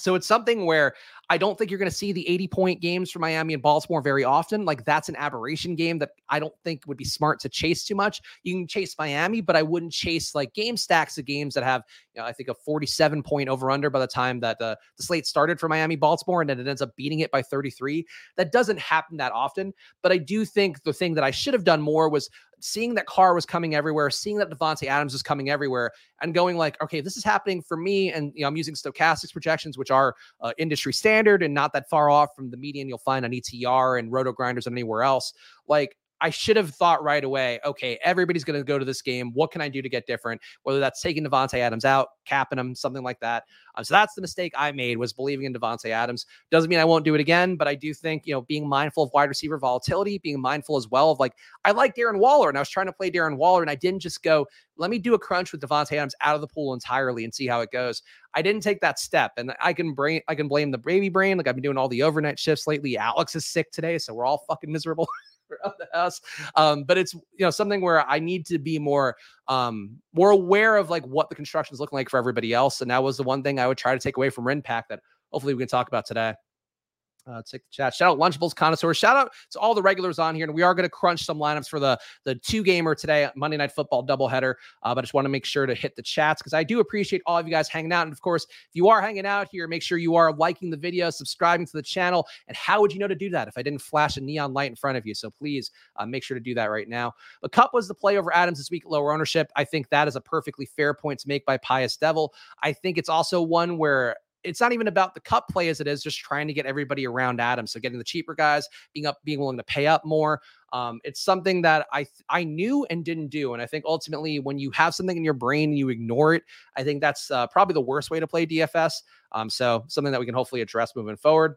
A: So it's something where I don't think you're going to see the 80 point games for Miami and Baltimore very often. Like that's an aberration game that I don't think would be smart to chase too much. You can chase Miami, but I wouldn't chase like game stacks of games that have, you know, I think a 47 point over under by the time that the, the slate started for Miami Baltimore and then it ends up beating it by 33. That doesn't happen that often. But I do think the thing that I should have done more was seeing that Carr was coming everywhere, seeing that Davante Adams was coming everywhere, and going like, okay, this is happening for me. And you know, I'm using Stokastic's projections, which are uh, industry standard and not that far off from the median you'll find on ETR and RotoGrinders and anywhere else. Like I should have thought right away, okay, everybody's going to go to this game. What can I do to get different? Whether that's taking Davante Adams out, capping him, something like that. Um, so that's the mistake I made was believing in Davante Adams. Doesn't mean I won't do it again, but I do think, you know, being mindful of wide receiver volatility, being mindful as well of like, I like Darren Waller and I was trying to play Darren Waller and I didn't just go, let me do a crunch with Davante Adams out of the pool entirely and see how it goes. I didn't take that step, and I can brain I can blame the baby brain. Like I've been doing all the overnight shifts lately. Alex is sick today, so we're all fucking miserable. [LAUGHS] [LAUGHS] around the house. Um, but it's you know something where I need to be more um more aware of like what the construction is looking like for everybody else. And that was the one thing I would try to take away from Rinpack that hopefully we can talk about today. Uh, take the chat. Shout out Lunchables Connoisseur. Shout out to all the regulars on here. And we are going to crunch some lineups for the the two gamer today, Monday Night Football doubleheader. Uh, but I just want to make sure to hit the chats because I do appreciate all of you guys hanging out. And of course, if you are hanging out here, make sure you are liking the video, subscribing to the channel. And how would you know to do that if I didn't flash a neon light in front of you? So please uh, make sure to do that right now. But Kupp was the play over Adams this week, lower ownership. I think that is a perfectly fair point to make by Pious Devil. I think it's also one where it's not even about the Kupp play as it is just trying to get everybody around Adam. So getting the cheaper guys, being up, being willing to pay up more. Um, it's something that I I knew and didn't do, and I think ultimately when you have something in your brain and you ignore it, I think that's uh, probably the worst way to play DFS. Um, so something that we can hopefully address moving forward.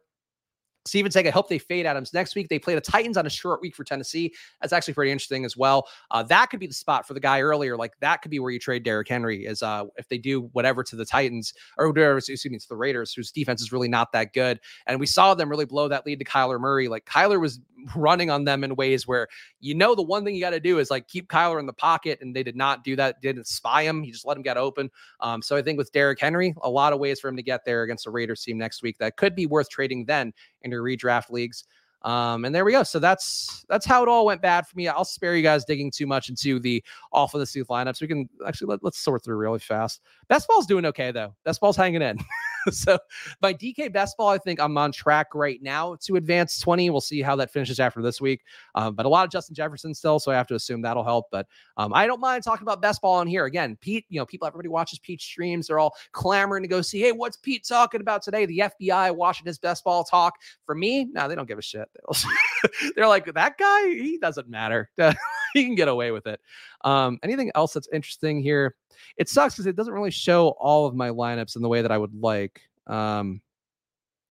A: Steven Teg, I hope they fade Adams next week. They play the Titans on a short week for Tennessee. That's actually pretty interesting as well. Uh, that could be the spot for the guy earlier. Like that could be where you trade Derrick Henry is uh, if they do whatever to the Titans or whatever, excuse me, to the Raiders, whose defense is really not that good. And we saw them really blow that lead to Kyler Murray. Like Kyler was [LAUGHS] running on them in ways where you know the one thing you got to do is like keep Kyler in the pocket, and they did not do that. Didn't spy him. He just let him get open. Um, so I think with Derrick Henry, a lot of ways for him to get there against the Raiders team next week that could be worth trading then in redraft leagues. Um, and there we go. So that's that's how it all went bad for me. I'll spare you guys digging too much into the off of the Steve lineups. We can actually let, let's sort through really fast. Best ball's doing okay though. Best ball's hanging in. [LAUGHS] [LAUGHS] so my DK best ball, I think I'm on track right now to advance 20. We'll see how that finishes after this week. Um, but a lot of Justin Jefferson still, so I have to assume that'll help. But um, I don't mind talking about best ball on here. Again, Pete, you know, people, everybody watches Pete streams. They're all clamoring to go see, hey, what's Pete talking about today? The FBI watching his best ball talk. For me, no, they don't give a shit. [LAUGHS] They're like, that guy, he doesn't matter. [LAUGHS] he can get away with it. Um, anything else that's interesting here? It sucks because it doesn't really show all of my lineups in the way that I would like. Um,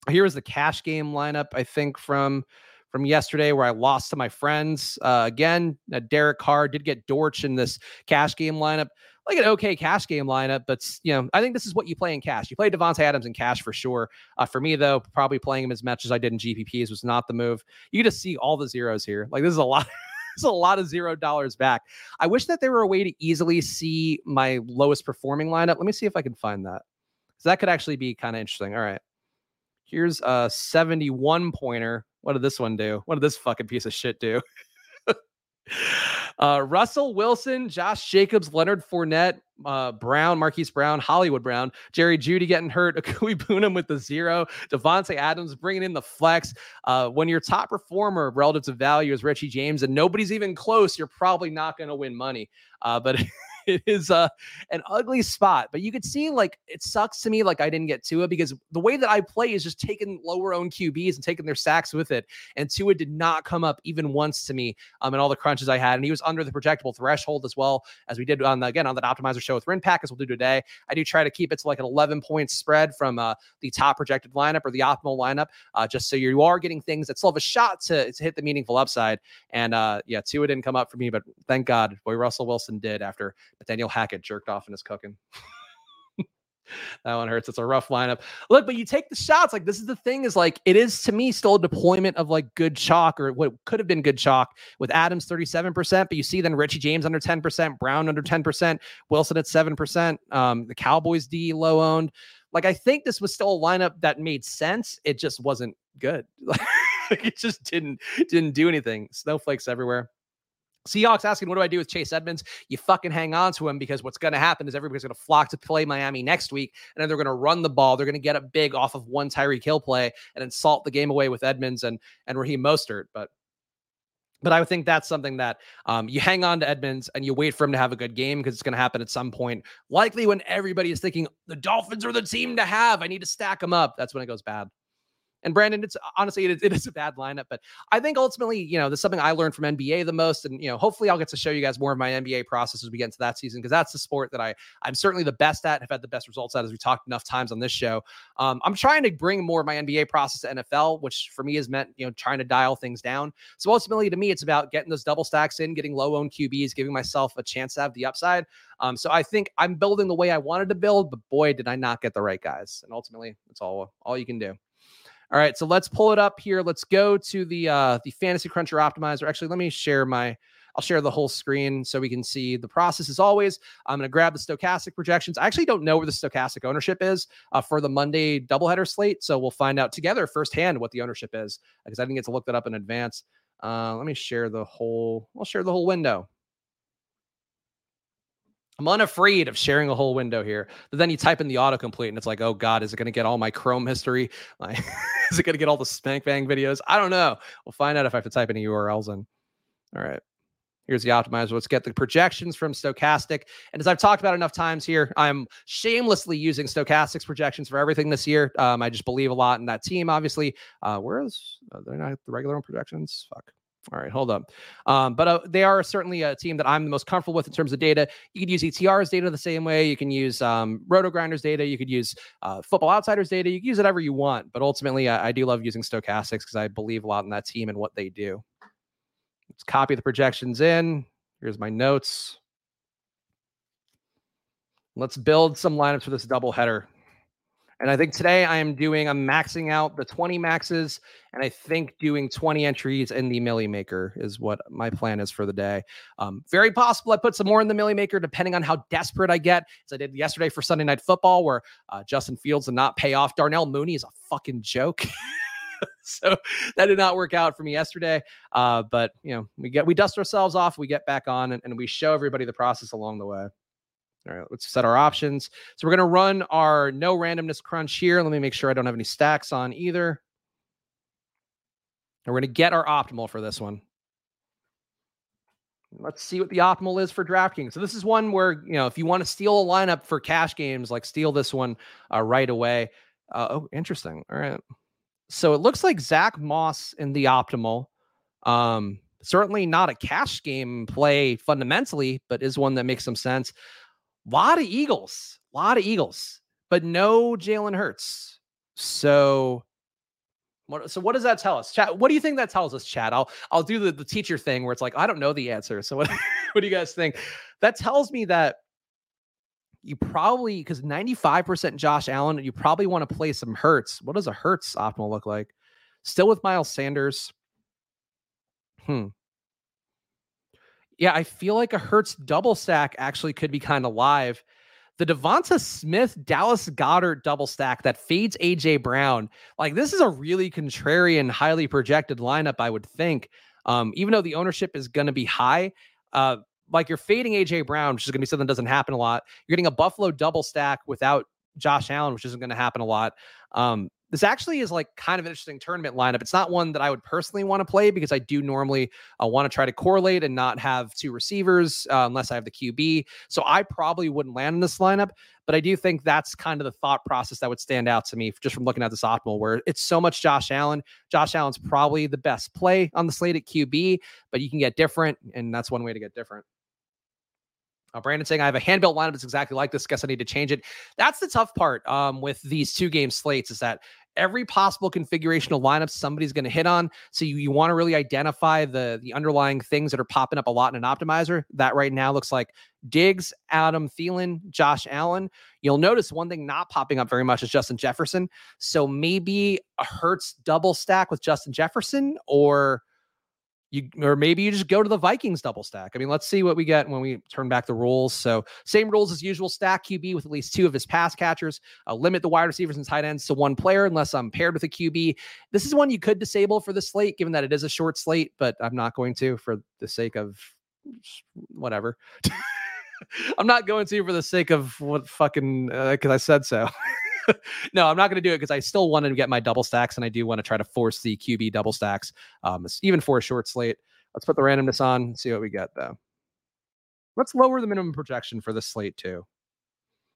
A: here is the cash game lineup, I think, from from yesterday where I lost to my friends. Uh, again, uh, Derek Carr did get Dortch in this cash game lineup. Like an okay cash game lineup, but you know, I think this is what you play in cash. You play Davante Adams in cash for sure. Uh, for me, though, probably playing him as much as I did in GPPs was not the move. You just see all the zeros here. Like this is a lot. [LAUGHS] It's a lot of zero dollars back. I wish that there were a way to easily see my lowest performing lineup. Let me see if I can find that. So that could actually be kind of interesting. All right. Here's a 71 pointer. What did this one do? What did this fucking piece of shit do? [LAUGHS] uh, Russell Wilson, Josh Jacobs, Leonard Fournette, uh, Brown, Marquise Brown, Hollywood Brown, Jerry Jeudy getting hurt, [LAUGHS] Akui Boonham with the zero, Davante Adams bringing in the flex. Uh, when your top performer relative to value is Richie James and nobody's even close, you're probably not going to win money. Uh, but [LAUGHS] it is uh, an ugly spot. But you could see like it sucks to me like I didn't get Tua because the way that I play is just taking lower own QBs and taking their sacks with it. And Tua did not come up even once to me um, in all the crunches I had. And he was under the projectable threshold as well as we did on the, again on that optimizer show with Rinpack as we'll do today. I do try to keep it to like an 11 point spread from uh, the top projected lineup or the optimal lineup, uh, just so you are getting things that still have a shot to, to hit the meaningful upside. And uh, yeah, Tua didn't come up for me, but thank God, boy, Russell Wilson did after Nathaniel Hackett jerked off in his cooking. [LAUGHS] that one hurts. It's a rough lineup. Look, but you take the shots. Like this is the thing is like it is to me still a deployment of like good chalk or what could have been good chalk with Adams 37%. But you see then Richie James under 10%, Brown under 10%, Wilson at 7%, um, the Cowboys D low owned. Like I think this was still a lineup that made sense. It just wasn't good. [LAUGHS] like it just didn't didn't do anything. Snowflakes everywhere. Seahawks asking, what do I do with Chase Edmonds? You fucking hang on to him because what's going to happen is everybody's going to flock to play Miami next week, and then they're going to run the ball. They're going to get up big off of one Tyreek Hill play and then salt the game away with Edmonds and and Raheem Mostert. But but I would think that's something that um, you hang on to Edmonds and you wait for him to have a good game because it's going to happen at some point. Likely when everybody is thinking the Dolphins are the team to have. I need to stack them up. That's when it goes bad. And Brandon, it's honestly it is, it is a bad lineup, but I think ultimately, you know, there's something I learned from NBA the most, and you know, hopefully, I'll get to show you guys more of my NBA process as we get into that season because that's the sport that I I'm certainly the best at, have had the best results at, as we talked enough times on this show. Um, I'm trying to bring more of my NBA process to NFL, which for me has meant you know trying to dial things down. So ultimately, to me, it's about getting those double stacks in, getting low owned QBs, giving myself a chance to have the upside. Um, so I think I'm building the way I wanted to build, but boy, did I not get the right guys. And ultimately, it's all all you can do. All right, so let's pull it up here. Let's go to the uh, the Fantasy Cruncher Optimizer. Actually, let me share my. I'll share the whole screen so we can see the process. As always, I'm going to grab the Stokastic projections. I actually don't know where the Stokastic ownership is uh, for the Monday doubleheader slate, so we'll find out together firsthand what the ownership is because I didn't get to look that up in advance. Uh, let me share the whole. I'll share the whole window. I'm unafraid of sharing a whole window here. But then you type in the autocomplete and it's like, oh God, is it going to get all my Chrome history? [LAUGHS] Like, is it going to get all the Spank Bang videos? I don't know. We'll find out if I have to type any URLs in. All right. Here's the optimizer. Let's get the projections from Stokastic. And as I've talked about enough times here, I'm shamelessly using Stokastic's projections for everything this year. Um, I just believe a lot in that team, obviously. Uh, where is, uh, they're not the regular projections? Fuck. All right, hold up. Um, but uh, they are certainly a team that I'm the most comfortable with in terms of data. You could use ETR's data the same way. You can use um, RotoGrinders data. You could use uh, Football Outsiders data. You can use whatever you want. But ultimately, I, I do love using Stokastics because I believe a lot in that team and what they do. Let's copy the projections in. Here's my notes. Let's build some lineups for this double header. And I think today I am doing, I'm maxing out the 20 maxes, and I think doing 20 entries in the Millie Maker is what my plan is for the day. Um, very possible I put some more in the Millie Maker depending on how desperate I get, as I did yesterday for Sunday Night Football, where uh, Justin Fields did not pay off. Darnell Mooney is a fucking joke. [LAUGHS] so that did not work out for me yesterday. Uh, but you know, we get we dust ourselves off, we get back on, and, and we show everybody the process along the way. All right, let's set our options. So we're going to run our no randomness crunch here. Let me make sure I don't have any stacks on either. And we're going to get our optimal for this one. Let's see what the optimal is for DraftKings. So this is one where, you know, if you want to steal a lineup for cash games, like steal this one uh, right away. Uh, oh, interesting. All right. So it looks like Zach Moss in the optimal. Um, certainly not a cash game play fundamentally, but is one that makes some sense. A lot of Eagles, a lot of Eagles, but no Jalen Hurts. So What, so what does that tell us, Chad? What do you think that tells us, Chad? I'll I'll do the, the teacher thing where it's like I don't know the answer. So what [LAUGHS] what do you guys think? That tells me that you probably because 95% Josh Allen, you probably want to play some Hurts. What does a Hurts optimal look like? Still with Miles Sanders. Hmm. Yeah, I feel like a Hurts double stack actually could be kind of live. The Devonta Smith, Dallas Goedert double stack that fades AJ Brown. Like this is a really contrarian, highly projected lineup, I would think. Um, even though the ownership is going to be high, uh, like you're fading AJ Brown, which is going to be something that doesn't happen a lot. You're getting a Buffalo double stack without Josh Allen, which isn't going to happen a lot. Um, this actually is like kind of an interesting tournament lineup. It's not one that I would personally want to play because I do normally uh, want to try to correlate and not have two receivers uh, unless I have the QB. So I probably wouldn't land in this lineup, but I do think that's kind of the thought process that would stand out to me just from looking at this optimal, where it's so much Josh Allen. Josh Allen's probably the best play on the slate at QB, but you can get different, and that's one way to get different. Uh, Brandon saying I have a handbuilt lineup that's exactly like this. Guess I need to change it. That's the tough part um, with these two game slates is that every possible configuration of lineup somebody's going to hit on. So you, you want to really identify the the underlying things that are popping up a lot in an optimizer. That right now looks like Diggs, Adam Thielen, Josh Allen. You'll notice one thing not popping up very much is Justin Jefferson. So maybe a Hurts double stack with Justin Jefferson or you or maybe you just go to the Vikings double stack. I mean, let's see what we get when we turn back the rules. So same rules as usual: stack QB with at least two of his pass catchers. Uh, limit the wide receivers and tight ends to one player unless I'm paired with a QB. This is one you could disable for the slate, given that it is a short slate, but I'm not going to for the sake of whatever. [LAUGHS] I'm not going to for the sake of what fucking because uh, I said so. [LAUGHS] [LAUGHS] no, I'm not going to do it because I still want to get my double stacks and I do want to try to force the QB double stacks, um, even for a short slate. Let's put the randomness on, see what we get though. Let's lower the minimum projection for this slate too,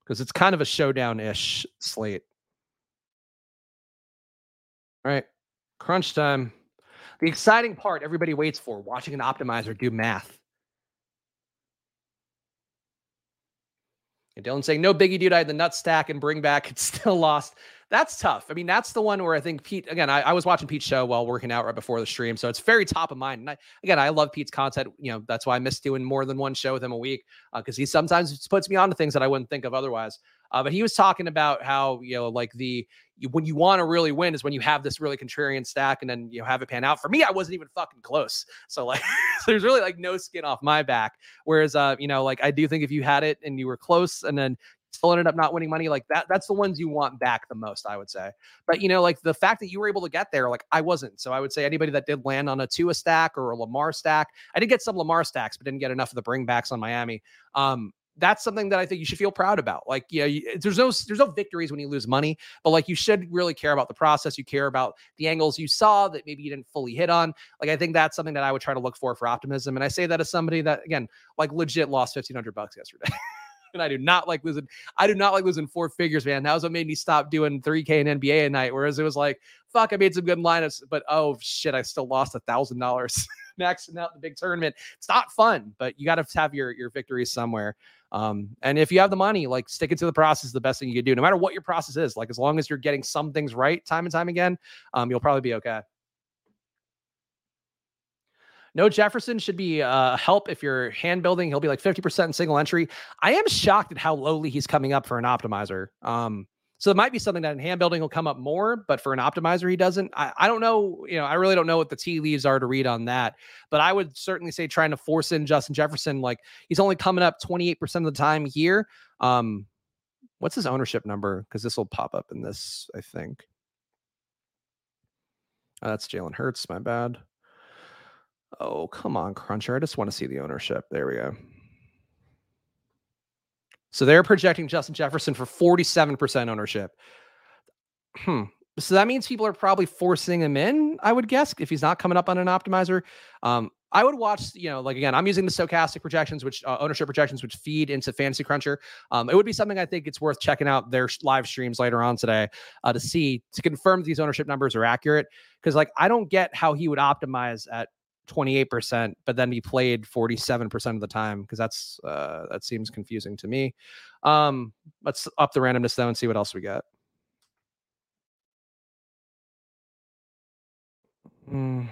A: because it's kind of a showdown ish slate. All right, crunch time. The exciting part everybody waits for watching an optimizer do math. And Dylan saying, no biggie, dude. I had the nut stack and bring back. [LAUGHS] It's still lost. That's tough. I mean, that's the one where I think Pete, again, I, I, was watching Pete's show while working out right before the stream. So it's very top of mind. And I, again, I love Pete's content. You know, that's why I miss doing more than one show with him a week because uh, he sometimes puts me on to things that I wouldn't think of otherwise. Uh, but he was talking about how, you know, like the, when you want to really win is when you have this really contrarian stack and then you know, have it pan out. For me, I wasn't even fucking close. So like, [LAUGHS] [LAUGHS] there's really like no skin off my back. Whereas, uh, you know, like I do think if you had it and you were close and then still ended up not winning money like that that's the ones you want back the most i would say. But you know like the fact that you were able to get there like i wasn't. So i would say anybody that did land on a Tua stack or a lamar stack i did get some lamar stacks but didn't get enough of the bringbacks on miami. Um that's something that I think you should feel proud about. Like, you know, there's no there's no victories when you lose money, but like you should really care about the process. You care about the angles you saw that maybe you didn't fully hit on. Like, I think that's something that I would try to look for for optimism. And I say that as somebody that again, like legit lost fifteen hundred bucks yesterday. [LAUGHS] and I do not like losing. I do not like losing four figures, man. That was what made me stop doing 3K and NBA at night. Whereas it was like, fuck, I made some good lineups, but oh shit, I still lost a thousand dollars [LAUGHS] maxing out the big tournament. It's not fun, but you got to have your your victories somewhere. Um, and if you have the money, like sticking to the process is the best thing you can do, no matter what your process is. Like as long as you're getting some things right time and time again, um, you'll probably be okay. No Jefferson should be uh, help if you're hand building. He'll be like 50% in single entry. I am shocked at how lowly he's coming up for an optimizer. Um, so it might be something that in hand building will come up more, but for an optimizer, he doesn't. I, I don't know. You know, I really don't know what the tea leaves are to read on that. But I would certainly say trying to force in Justin Jefferson, like he's only coming up 28% of the time here. Um, what's his ownership number? Because this will pop up in this, I think. Oh, that's Jalen Hurts. My bad. Oh, come on, Cruncher. I just want to see the ownership. There we go. So they're projecting Justin Jefferson for 47% ownership. Hmm. So that means people are probably forcing him in, I would guess, if he's not coming up on an optimizer. Um, I would watch, you know, like again, I'm using the Stokastic projections, which uh, ownership projections, which feed into Fantasy Cruncher. Um, it would be something I think it's worth checking out their live streams later on today uh, to see to confirm these ownership numbers are accurate. Because like I don't get how he would optimize at 28%, but then be played 47% of the time because that's uh, that seems confusing to me. Um, let's up the randomness though and see what else we got. Mm.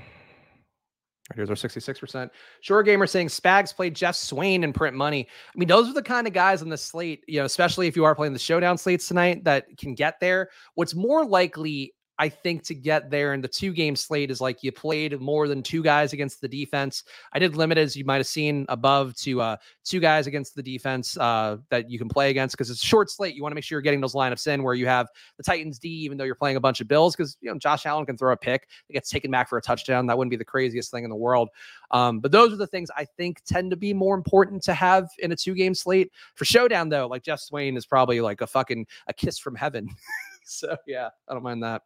A: Here's our 66%. Sure Gamer saying Spags played Geoff Swaim and print money. I mean, those are the kind of guys on the slate, you know, especially if you are playing the showdown slates tonight that can get there. What's more likely I think to get there in the two game slate is like you played more than two guys against the defense. I did limit as you might have seen above to uh, two guys against the defense uh, that you can play against because it's a short slate. You want to make sure you're getting those lineups in where you have the Titans D, even though you're playing a bunch of Bills, because you know Josh Allen can throw a pick, it gets taken back for a touchdown. That wouldn't be the craziest thing in the world. Um, but those are the things I think tend to be more important to have in a two game slate. For showdown though, like Geoff Swaim is probably like a fucking a kiss from heaven. [LAUGHS] so yeah, I don't mind that.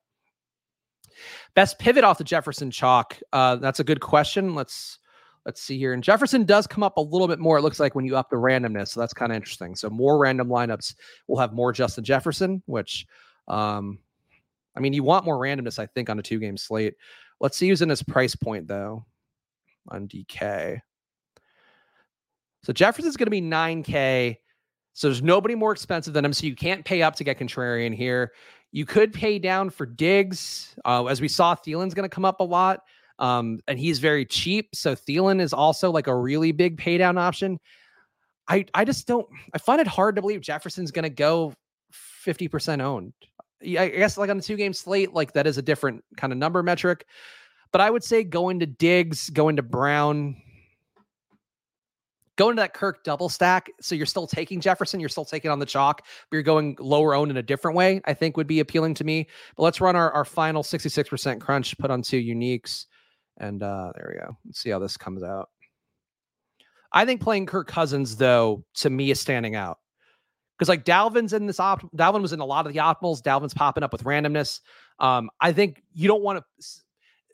A: Best pivot off the Jefferson chalk. Uh, that's a good question. Let's let's see here. And Jefferson does come up a little bit more. It looks like when you up the randomness, so that's kind of interesting. So more random lineups will have more Justin Jefferson, which, um, I mean, you want more randomness, I think, on a two game slate. Let's see who's in his price point though on DK. So Jefferson's going to be 9K. So there's nobody more expensive than him. So you can't pay up to get contrarian here. You could pay down for Diggs. Uh, as we saw, Thielen's going to come up a lot. Um, and he's very cheap. So Thielen is also like a really big pay down option. I, I just don't, I find it hard to believe Jefferson's going to go 50% owned. I guess like on the two game slate, like that is a different kind of number metric. But I would say going to Diggs, going to Brown, going to that Kirk double stack. So you're still taking Jefferson, you're still taking on the chalk, but you're going lower owned in a different way, I think would be appealing to me. But let's run our, our final 66% crunch, put on two uniques. And uh, there we go. Let's see how this comes out. I think playing Kirk Cousins, though, to me is standing out. Because like Dalvin's in this op, Dalvin was in a lot of the optimals. Dalvin's popping up with randomness. Um, I think you don't want to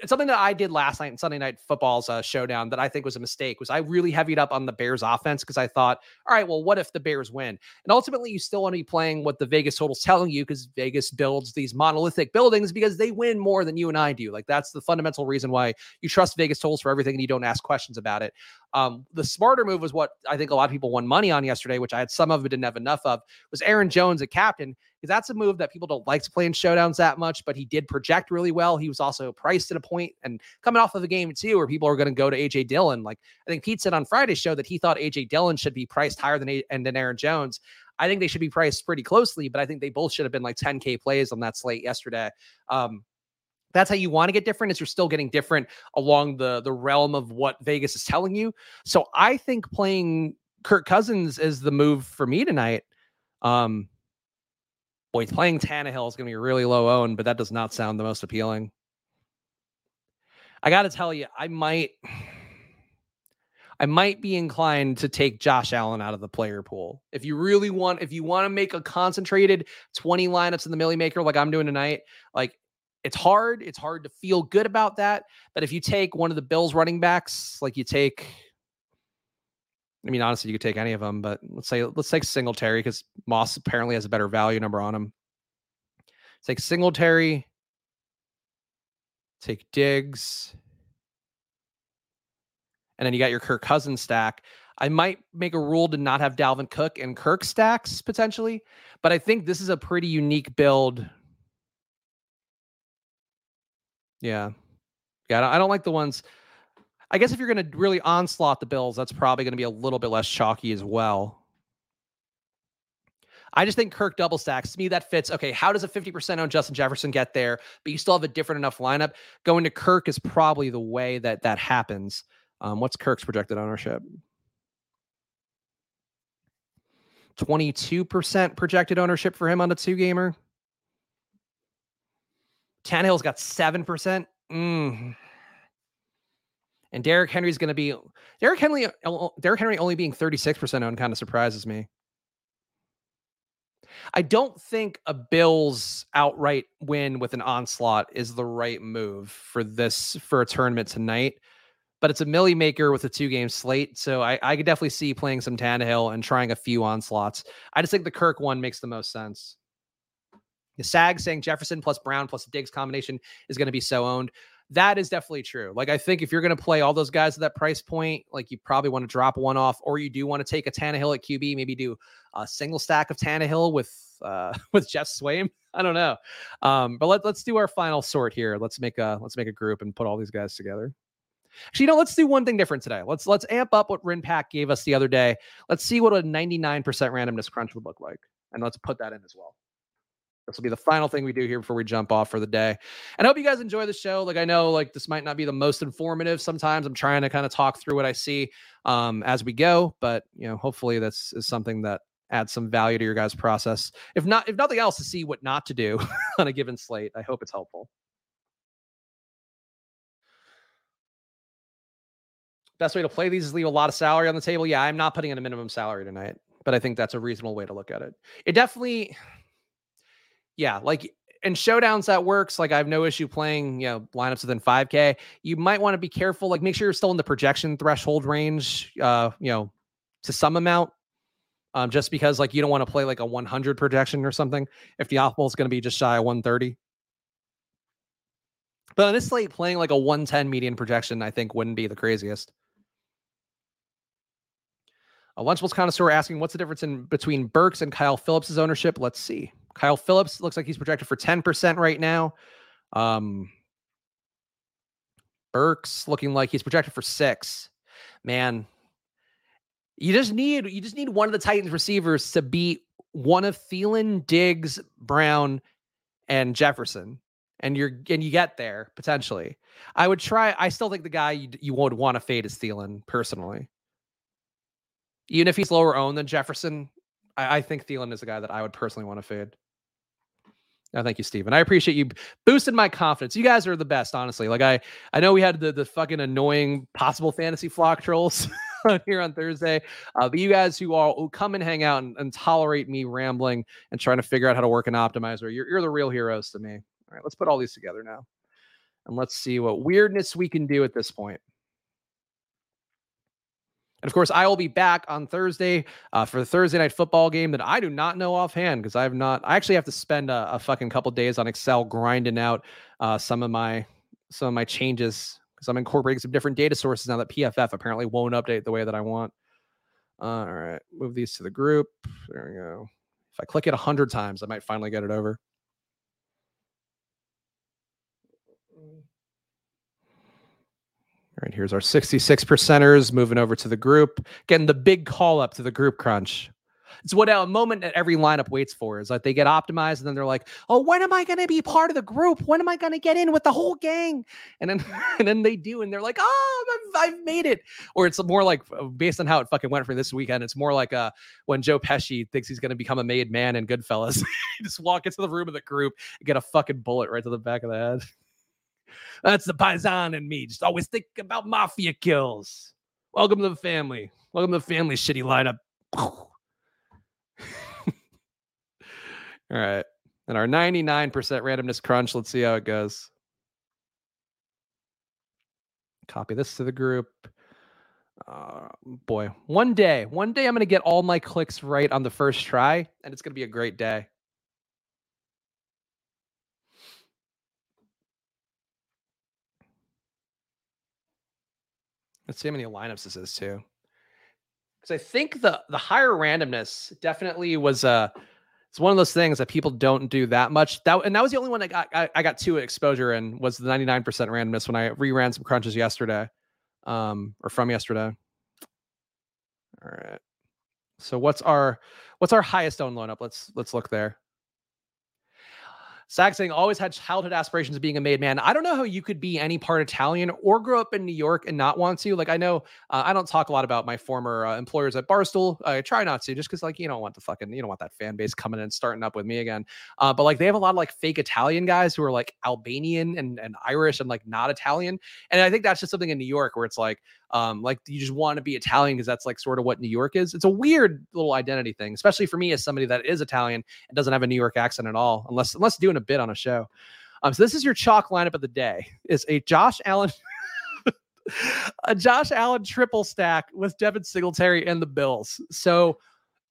A: something that I did last night in Sunday Night Football's uh, showdown that I think was a mistake. Was I really heavied up on the Bears offense because I thought, all right, well, what if the Bears win? And ultimately, you still want to be playing what the Vegas total's telling you because Vegas builds these monolithic buildings because they win more than you and I do. Like that's the fundamental reason why you trust Vegas totals for everything and you don't ask questions about it. Um, the smarter move was what I think a lot of people won money on yesterday, which I had some of it didn't have enough of, was Aaron Jones at captain because that's a move that people don't like to play in showdowns that much, but he did project really well. He was also priced at a point and coming off of a game too, where people are going to go to AJ Dillon. Like I think Pete said on Friday's show that he thought AJ Dillon should be priced higher than a- and than Aaron Jones. I think they should be priced pretty closely, but I think they both should have been like 10k plays on that slate yesterday. Um, that's how you want to get different is you're still getting different along the the realm of what Vegas is telling you. So I think playing Kirk Cousins is the move for me tonight. Um, Boy, playing Tannehill is going to be really low owned, but that does not sound the most appealing. I got to tell you, I might, I might be inclined to take Josh Allen out of the player pool. If you really want, if you want to make a concentrated 20 lineups in the Millie Maker like I'm doing tonight, like it's hard. It's hard to feel good about that. But if you take one of the Bills running backs, like you take I mean, honestly, you could take any of them, but let's say let's take Singletary because Moss apparently has a better value number on him. take Singletary, take Diggs, and then you got your Kirk Cousins stack. I might make a rule to not have Dalvin Cook and Kirk stacks potentially, but I think this is a pretty unique build. Yeah, yeah. I don't like the ones I guess if you're going to really onslaught the Bills, that's probably going to be a little bit less chalky as well. I just think Kirk double stacks to me that fits. Okay, how does a 50% on Justin Jefferson get there, but you still have a different enough lineup? Going to Kirk is probably the way that that happens. Um, what's Kirk's projected ownership? 22% projected ownership for him on the two gamer. Tannehill's got 7%. Mm and Derrick Henry's going to be Derrick Henry. Uh, Derrick Henry only being 36% owned kind of surprises me. I don't think a Bills outright win with an onslaught is the right move for this for a tournament tonight. But it's a millie maker with a two game slate. So I, I could definitely see playing some Tannehill and trying a few onslaughts. I just think the Kirk one makes the most sense. The SAG saying Jefferson plus Brown plus Diggs combination is going to be so owned that is definitely true. Like I think if you're going to play all those guys at that price point, like you probably want to drop one off, or you do want to take a Tannehill at QB, maybe do a single stack of Tannehill with uh, [LAUGHS] with Geoff Swaim. I don't know. Um, but let, let's do our final sort here. Let's make a let's make a group and put all these guys together. Actually, you know, let's do one thing different today. Let's let's amp up what Rinpack gave us the other day. Let's see what a 99% randomness crunch would look like. And let's put that in as well. This will be the final thing we do here before we jump off for the day. And I hope you guys enjoy the show. Like I know like this might not be the most informative sometimes. I'm trying to kind of talk through what I see um as we go, but you know, hopefully this is something that adds some value to your guys' process. If not, if nothing else, to see what not to do [LAUGHS] on a given slate. I hope it's helpful. Best way to play these is leave a lot of salary on the table. Yeah, I'm not putting in a minimum salary tonight, but I think that's a reasonable way to look at it. It definitely, yeah, like in showdowns that works. Like I have no issue playing, you know, lineups within 5K. You might want to be careful. Like make sure you're still in the projection threshold range. Uh, you know, to some amount um, just because like you don't want to play like a 100 projection or something if the optimal is going to be just shy of 130. But on this slate, playing like a 110 median projection, I think wouldn't be the craziest. A Lunchables connoisseur asking what's the difference in between Burks and Kyle Phillips' ownership? Let's see. Kyle Phillips looks like he's projected for 10% right now. Um, Burks looking like he's projected for six. Man, you just need you just need one of the Titans receivers to beat one of Thielen, Diggs, Brown, and Jefferson, and you're and you get there potentially. I would try. I still think the guy you, you would want to fade is Thielen personally, even if he's lower owned than Jefferson. I, I think Thielen is a guy that I would personally want to fade. No, thank you, Steven. I appreciate you boosting my confidence. You guys are the best, honestly. Like I, I know we had the the fucking annoying possible fantasy flock trolls [LAUGHS] here on Thursday, uh, but you guys who all who come and hang out and, and, tolerate me rambling and trying to figure out how to work an optimizer, you're you're the real heroes to me. All right, let's put all these together now, and let's see what weirdness we can do at this point. And of course, I will be back on Thursday uh, for the Thursday night football game that I do not know offhand because I have not. I actually have to spend a, a fucking couple days on Excel grinding out uh, some of my some of my changes because I'm incorporating some different data sources now that PFF apparently won't update the way that I want. Uh, all right, move these to the group. There we go. If I click it a hundred times, I might finally get it over. Right, here's our 66 percenters moving over to the group, getting the big call up to the group crunch. It's what a moment that every lineup waits for is like they get optimized and then they're like, oh, when am I going to be part of the group? When am I going to get in with the whole gang? And then [LAUGHS] and then they do, and they're like, oh, I've, I've made it. Or it's more like uh, based on how it fucking went for this weekend. It's more like uh when Joe Pesci thinks he's going to become a made man in Goodfellas, [LAUGHS] just walk into the room of the group and get a fucking bullet right to the back of the head. That's the paisan in me. Just always think about mafia kills. Welcome to the family. Welcome to the family shitty lineup. [LAUGHS] All right. And our 99% randomness crunch. Let's see how it goes. Copy this to the group. Uh, boy, one day, one day I'm going to get all my clicks right on the first try, and it's going to be a great day. Let's see how many lineups this is too. Because I think the the higher randomness definitely was uh it's one of those things that people don't do that much. That and that was the only one I got I, I got two exposure in was the 99% randomness when I reran some crunches yesterday. Um or from yesterday. All right. So what's our what's our highest own loan up? Let's let's look there. Sack saying always had childhood aspirations of being a made man. I don't know how you could be any part Italian or grow up in New York and not want to. Like I know uh, I don't talk a lot about my former uh, employers at Barstool. I try not to just because like you don't want the fucking you don't want that fan base coming in and starting up with me again. Uh, but like they have a lot of like fake Italian guys who are like Albanian and, and Irish and like not Italian. And I think that's just something in New York where it's like um, like you just want to be Italian because that's like sort of what New York is. It's a weird little identity thing, especially for me as somebody that is Italian and doesn't have a New York accent at all, unless unless doing a bit on a show. Um, so this is your chalk lineup of the day. Is a Josh Allen. [LAUGHS] a Josh Allen triple stack with Devin Singletary and the Bills. So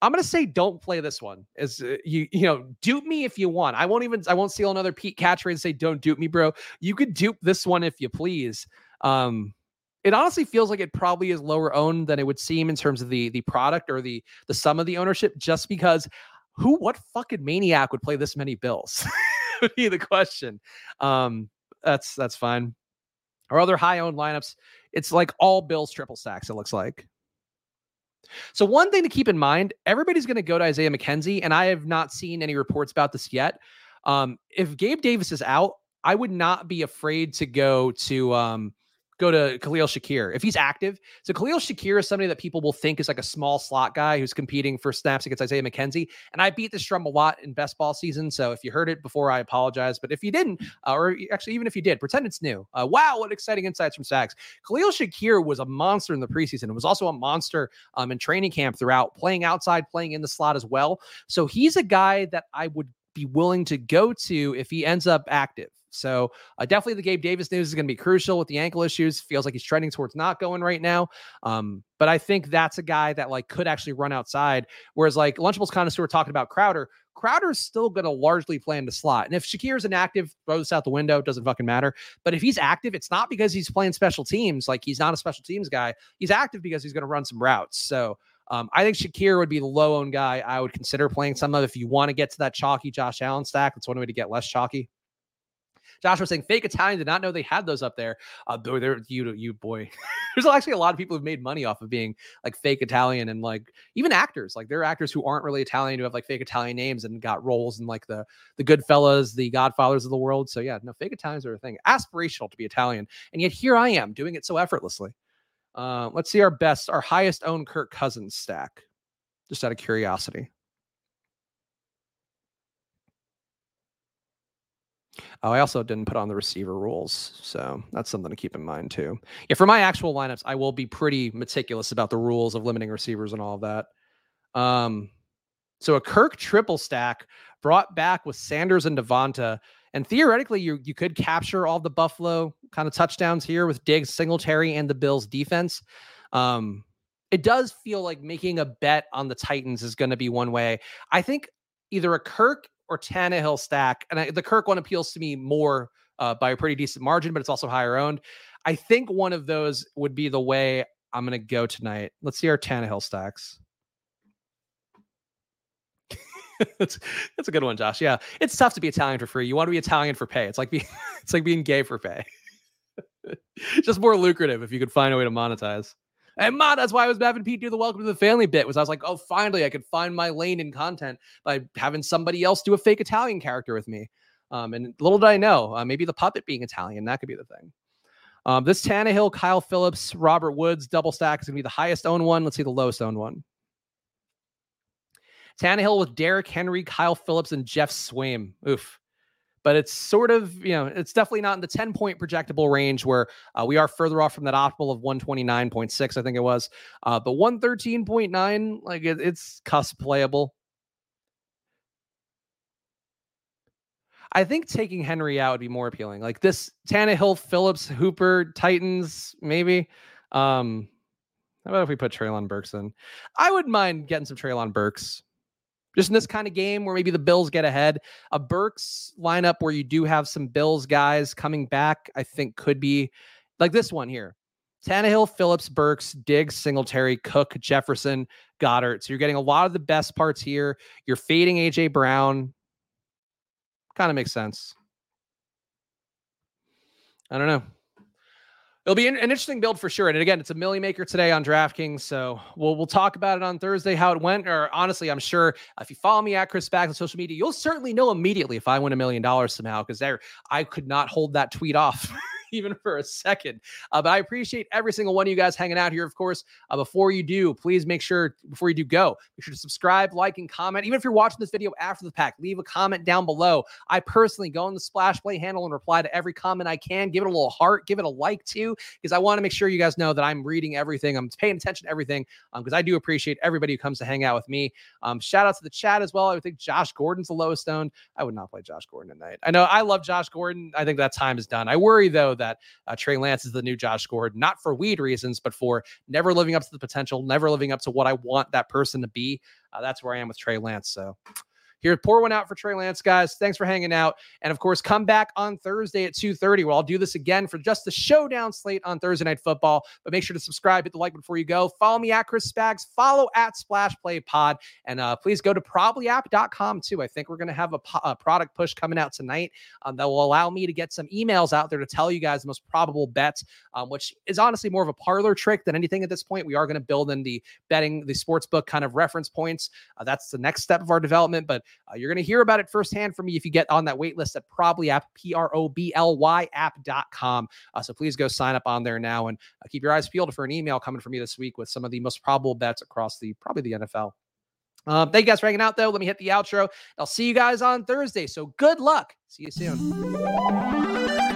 A: I'm gonna say don't play this one. Is uh, you you know dupe me if you want. I won't even I won't steal another Pete catchphrase and say don't dupe me, bro. You could dupe this one if you please. Um, it honestly feels like it probably is lower owned than it would seem in terms of the the product or the the sum of the ownership just because who, what fucking maniac would play this many Bills? [LAUGHS] [LAUGHS] would be the question. Um, that's that's fine. Our other high owned lineups, it's like all Bills triple stacks. It looks like. So one thing to keep in mind, everybody's going to go to Isaiah McKenzie, and I have not seen any reports about this yet. Um, if Gabe Davis is out, I would not be afraid to go to um, go to Khalil Shakir if he's active. So Khalil Shakir is somebody that people will think is like a small slot guy who's competing for snaps against Isaiah McKenzie. And I beat this drum a lot in best ball season. So if you heard it before, I apologize. But if you didn't, uh, or actually even if you did, pretend it's new. Uh, wow, what exciting insights from Sags. Khalil Shakir was a monster in the preseason. It was also a monster um, in training camp throughout, playing outside, playing in the slot as well. So he's a guy that I would be willing to go to if he ends up active. So uh, definitely the Gabe Davis news is going to be crucial with the ankle issues. Feels like he's trending towards not going right now. Um, but I think that's a guy that like could actually run outside. Whereas like Lunchables connoisseur talking about Crowder, Crowder's still going to largely play in the slot. And if Shakir's inactive, throw this out the window, It doesn't fucking matter. But if he's active, it's not because he's playing special teams. Like he's not a special teams guy. He's active because he's going to run some routes. So um, I think Shakir would be the low owned guy I would consider playing some of if you want to get to that chalky Josh Allen stack. That's one way to get less chalky. Josh was saying fake Italian did not know they had those up there. Uh, there you you boy. [LAUGHS] There's actually a lot of people who've made money off of being like fake Italian and like even actors. Like there are actors who aren't really Italian who have like fake Italian names and got roles in like the the Goodfellas, the Godfathers of the world. So yeah, no fake Italians are a thing. Aspirational to be Italian, and yet here I am doing it so effortlessly. Uh, let's see our best, our highest owned Kirk Cousins stack, just out of curiosity. Oh, I also didn't put on the receiver rules. So that's something to keep in mind too. Yeah, for my actual lineups, I will be pretty meticulous about the rules of limiting receivers and all of that. Um, so a Kirk triple stack brought back with Sanders and Devonta. And theoretically, you you could capture all the Buffalo kind of touchdowns here with Diggs, Singletary, and the Bills defense. Um, it does feel like making a bet on the Titans is going to be one way. I think either a Kirk or Tannehill stack. And I, the Kirk one appeals to me more uh, by a pretty decent margin, but it's also higher owned. I think one of those would be the way I'm going to go tonight. Let's see our Tannehill stacks. [LAUGHS] that's, that's a good one, Josh. Yeah, it's tough to be Italian for free. You want to be Italian for pay. It's like being [LAUGHS] it's like being gay for pay. [LAUGHS] Just more lucrative if you could find a way to monetize. And Ma, that's why I was having Pete do the welcome to the family bit. Was I was like, oh, finally, I could find my lane in content by having somebody else do a fake Italian character with me. Um, and little did I know, uh, maybe the puppet being Italian, that could be the thing. Um, this Tannehill, Kyle Phillips, Robert Woods double stack is going to be the highest owned one. Let's see the lowest owned one. Tannehill with Derrick Henry, Kyle Phillips, and Geoff Swaim. Oof but it's sort of, you know, it's definitely not in the 10 point projectable range where uh, we are further off from that optimal of 129.6, I think it was. Uh, but 113.9, like it, it's cusp playable. I think taking Henry out would be more appealing. Like this Tannehill, Phillips, Hooper, Titans, maybe. Um, how about if we put Treylon Burks in? I wouldn't mind getting some Treylon Burks just in this kind of game where maybe the Bills get ahead. A Burks lineup where you do have some Bills guys coming back, I think could be like this one here. Tannehill, Phillips, Burks, Diggs, Singletary, Cook, Jefferson, Goedert. So you're getting a lot of the best parts here. You're fading AJ Brown. Kind of makes sense. I don't know it'll be an, interesting build for sure. And again, it's a milli maker today on DraftKings, so we'll we'll talk about it on Thursday how it went. Or honestly, I'm sure if you follow me at Chris Back on social media, you'll certainly know immediately if I win a million dollars somehow because there I could not hold that tweet off. [LAUGHS] [LAUGHS] even for a second. Uh, but I appreciate every single one of you guys hanging out here. Of course, uh, before you do, please make sure before you do go, make sure to subscribe, like, and comment. Even if you're watching this video after the pack, leave a comment down below. I personally go on the Splash Play handle and reply to every comment I can. Give it a little heart, give it a like too, because I want to make sure you guys know that I'm reading everything. I'm paying attention to everything because um, I do appreciate everybody who comes to hang out with me. Um, shout out to the chat as well. I would think Josh Gordon's the lowest owned. I would not play Josh Gordon tonight. I know I love Josh Gordon. I think that time is done. I worry though that uh, Trey Lance is the new Josh Gordon, not for weed reasons, but for never living up to the potential, never living up to what I want that person to be. Uh, that's where I am with Trey Lance. So here, pour one out for Trey Lance, guys. Thanks for hanging out. And of course, come back on Thursday at 2:30. where I'll do this again for just the showdown slate on Thursday Night Football. But make sure to subscribe, hit the like before you go. Follow me at Chris Spags, follow at Splash Play Pod, and uh, please go to problyapp.com too. I think we're going to have a, po- a, product push coming out tonight um, that will allow me to get some emails out there to tell you guys the most probable bets, um, which is honestly more of a parlor trick than anything at this point. We are going to build in the betting, the sports book kind of reference points. Uh, that's the next step of our development, but uh, you're going to hear about it firsthand from me if you get on that wait list at probably app, P R O B L Y app.com. Uh, so please go sign up on there now and uh, keep your eyes peeled for an email coming from me this week with some of the most probable bets across the probably the NFL. Um, thank you guys for hanging out, though. Let me hit the outro. I'll see you guys on Thursday. So good luck. See you soon.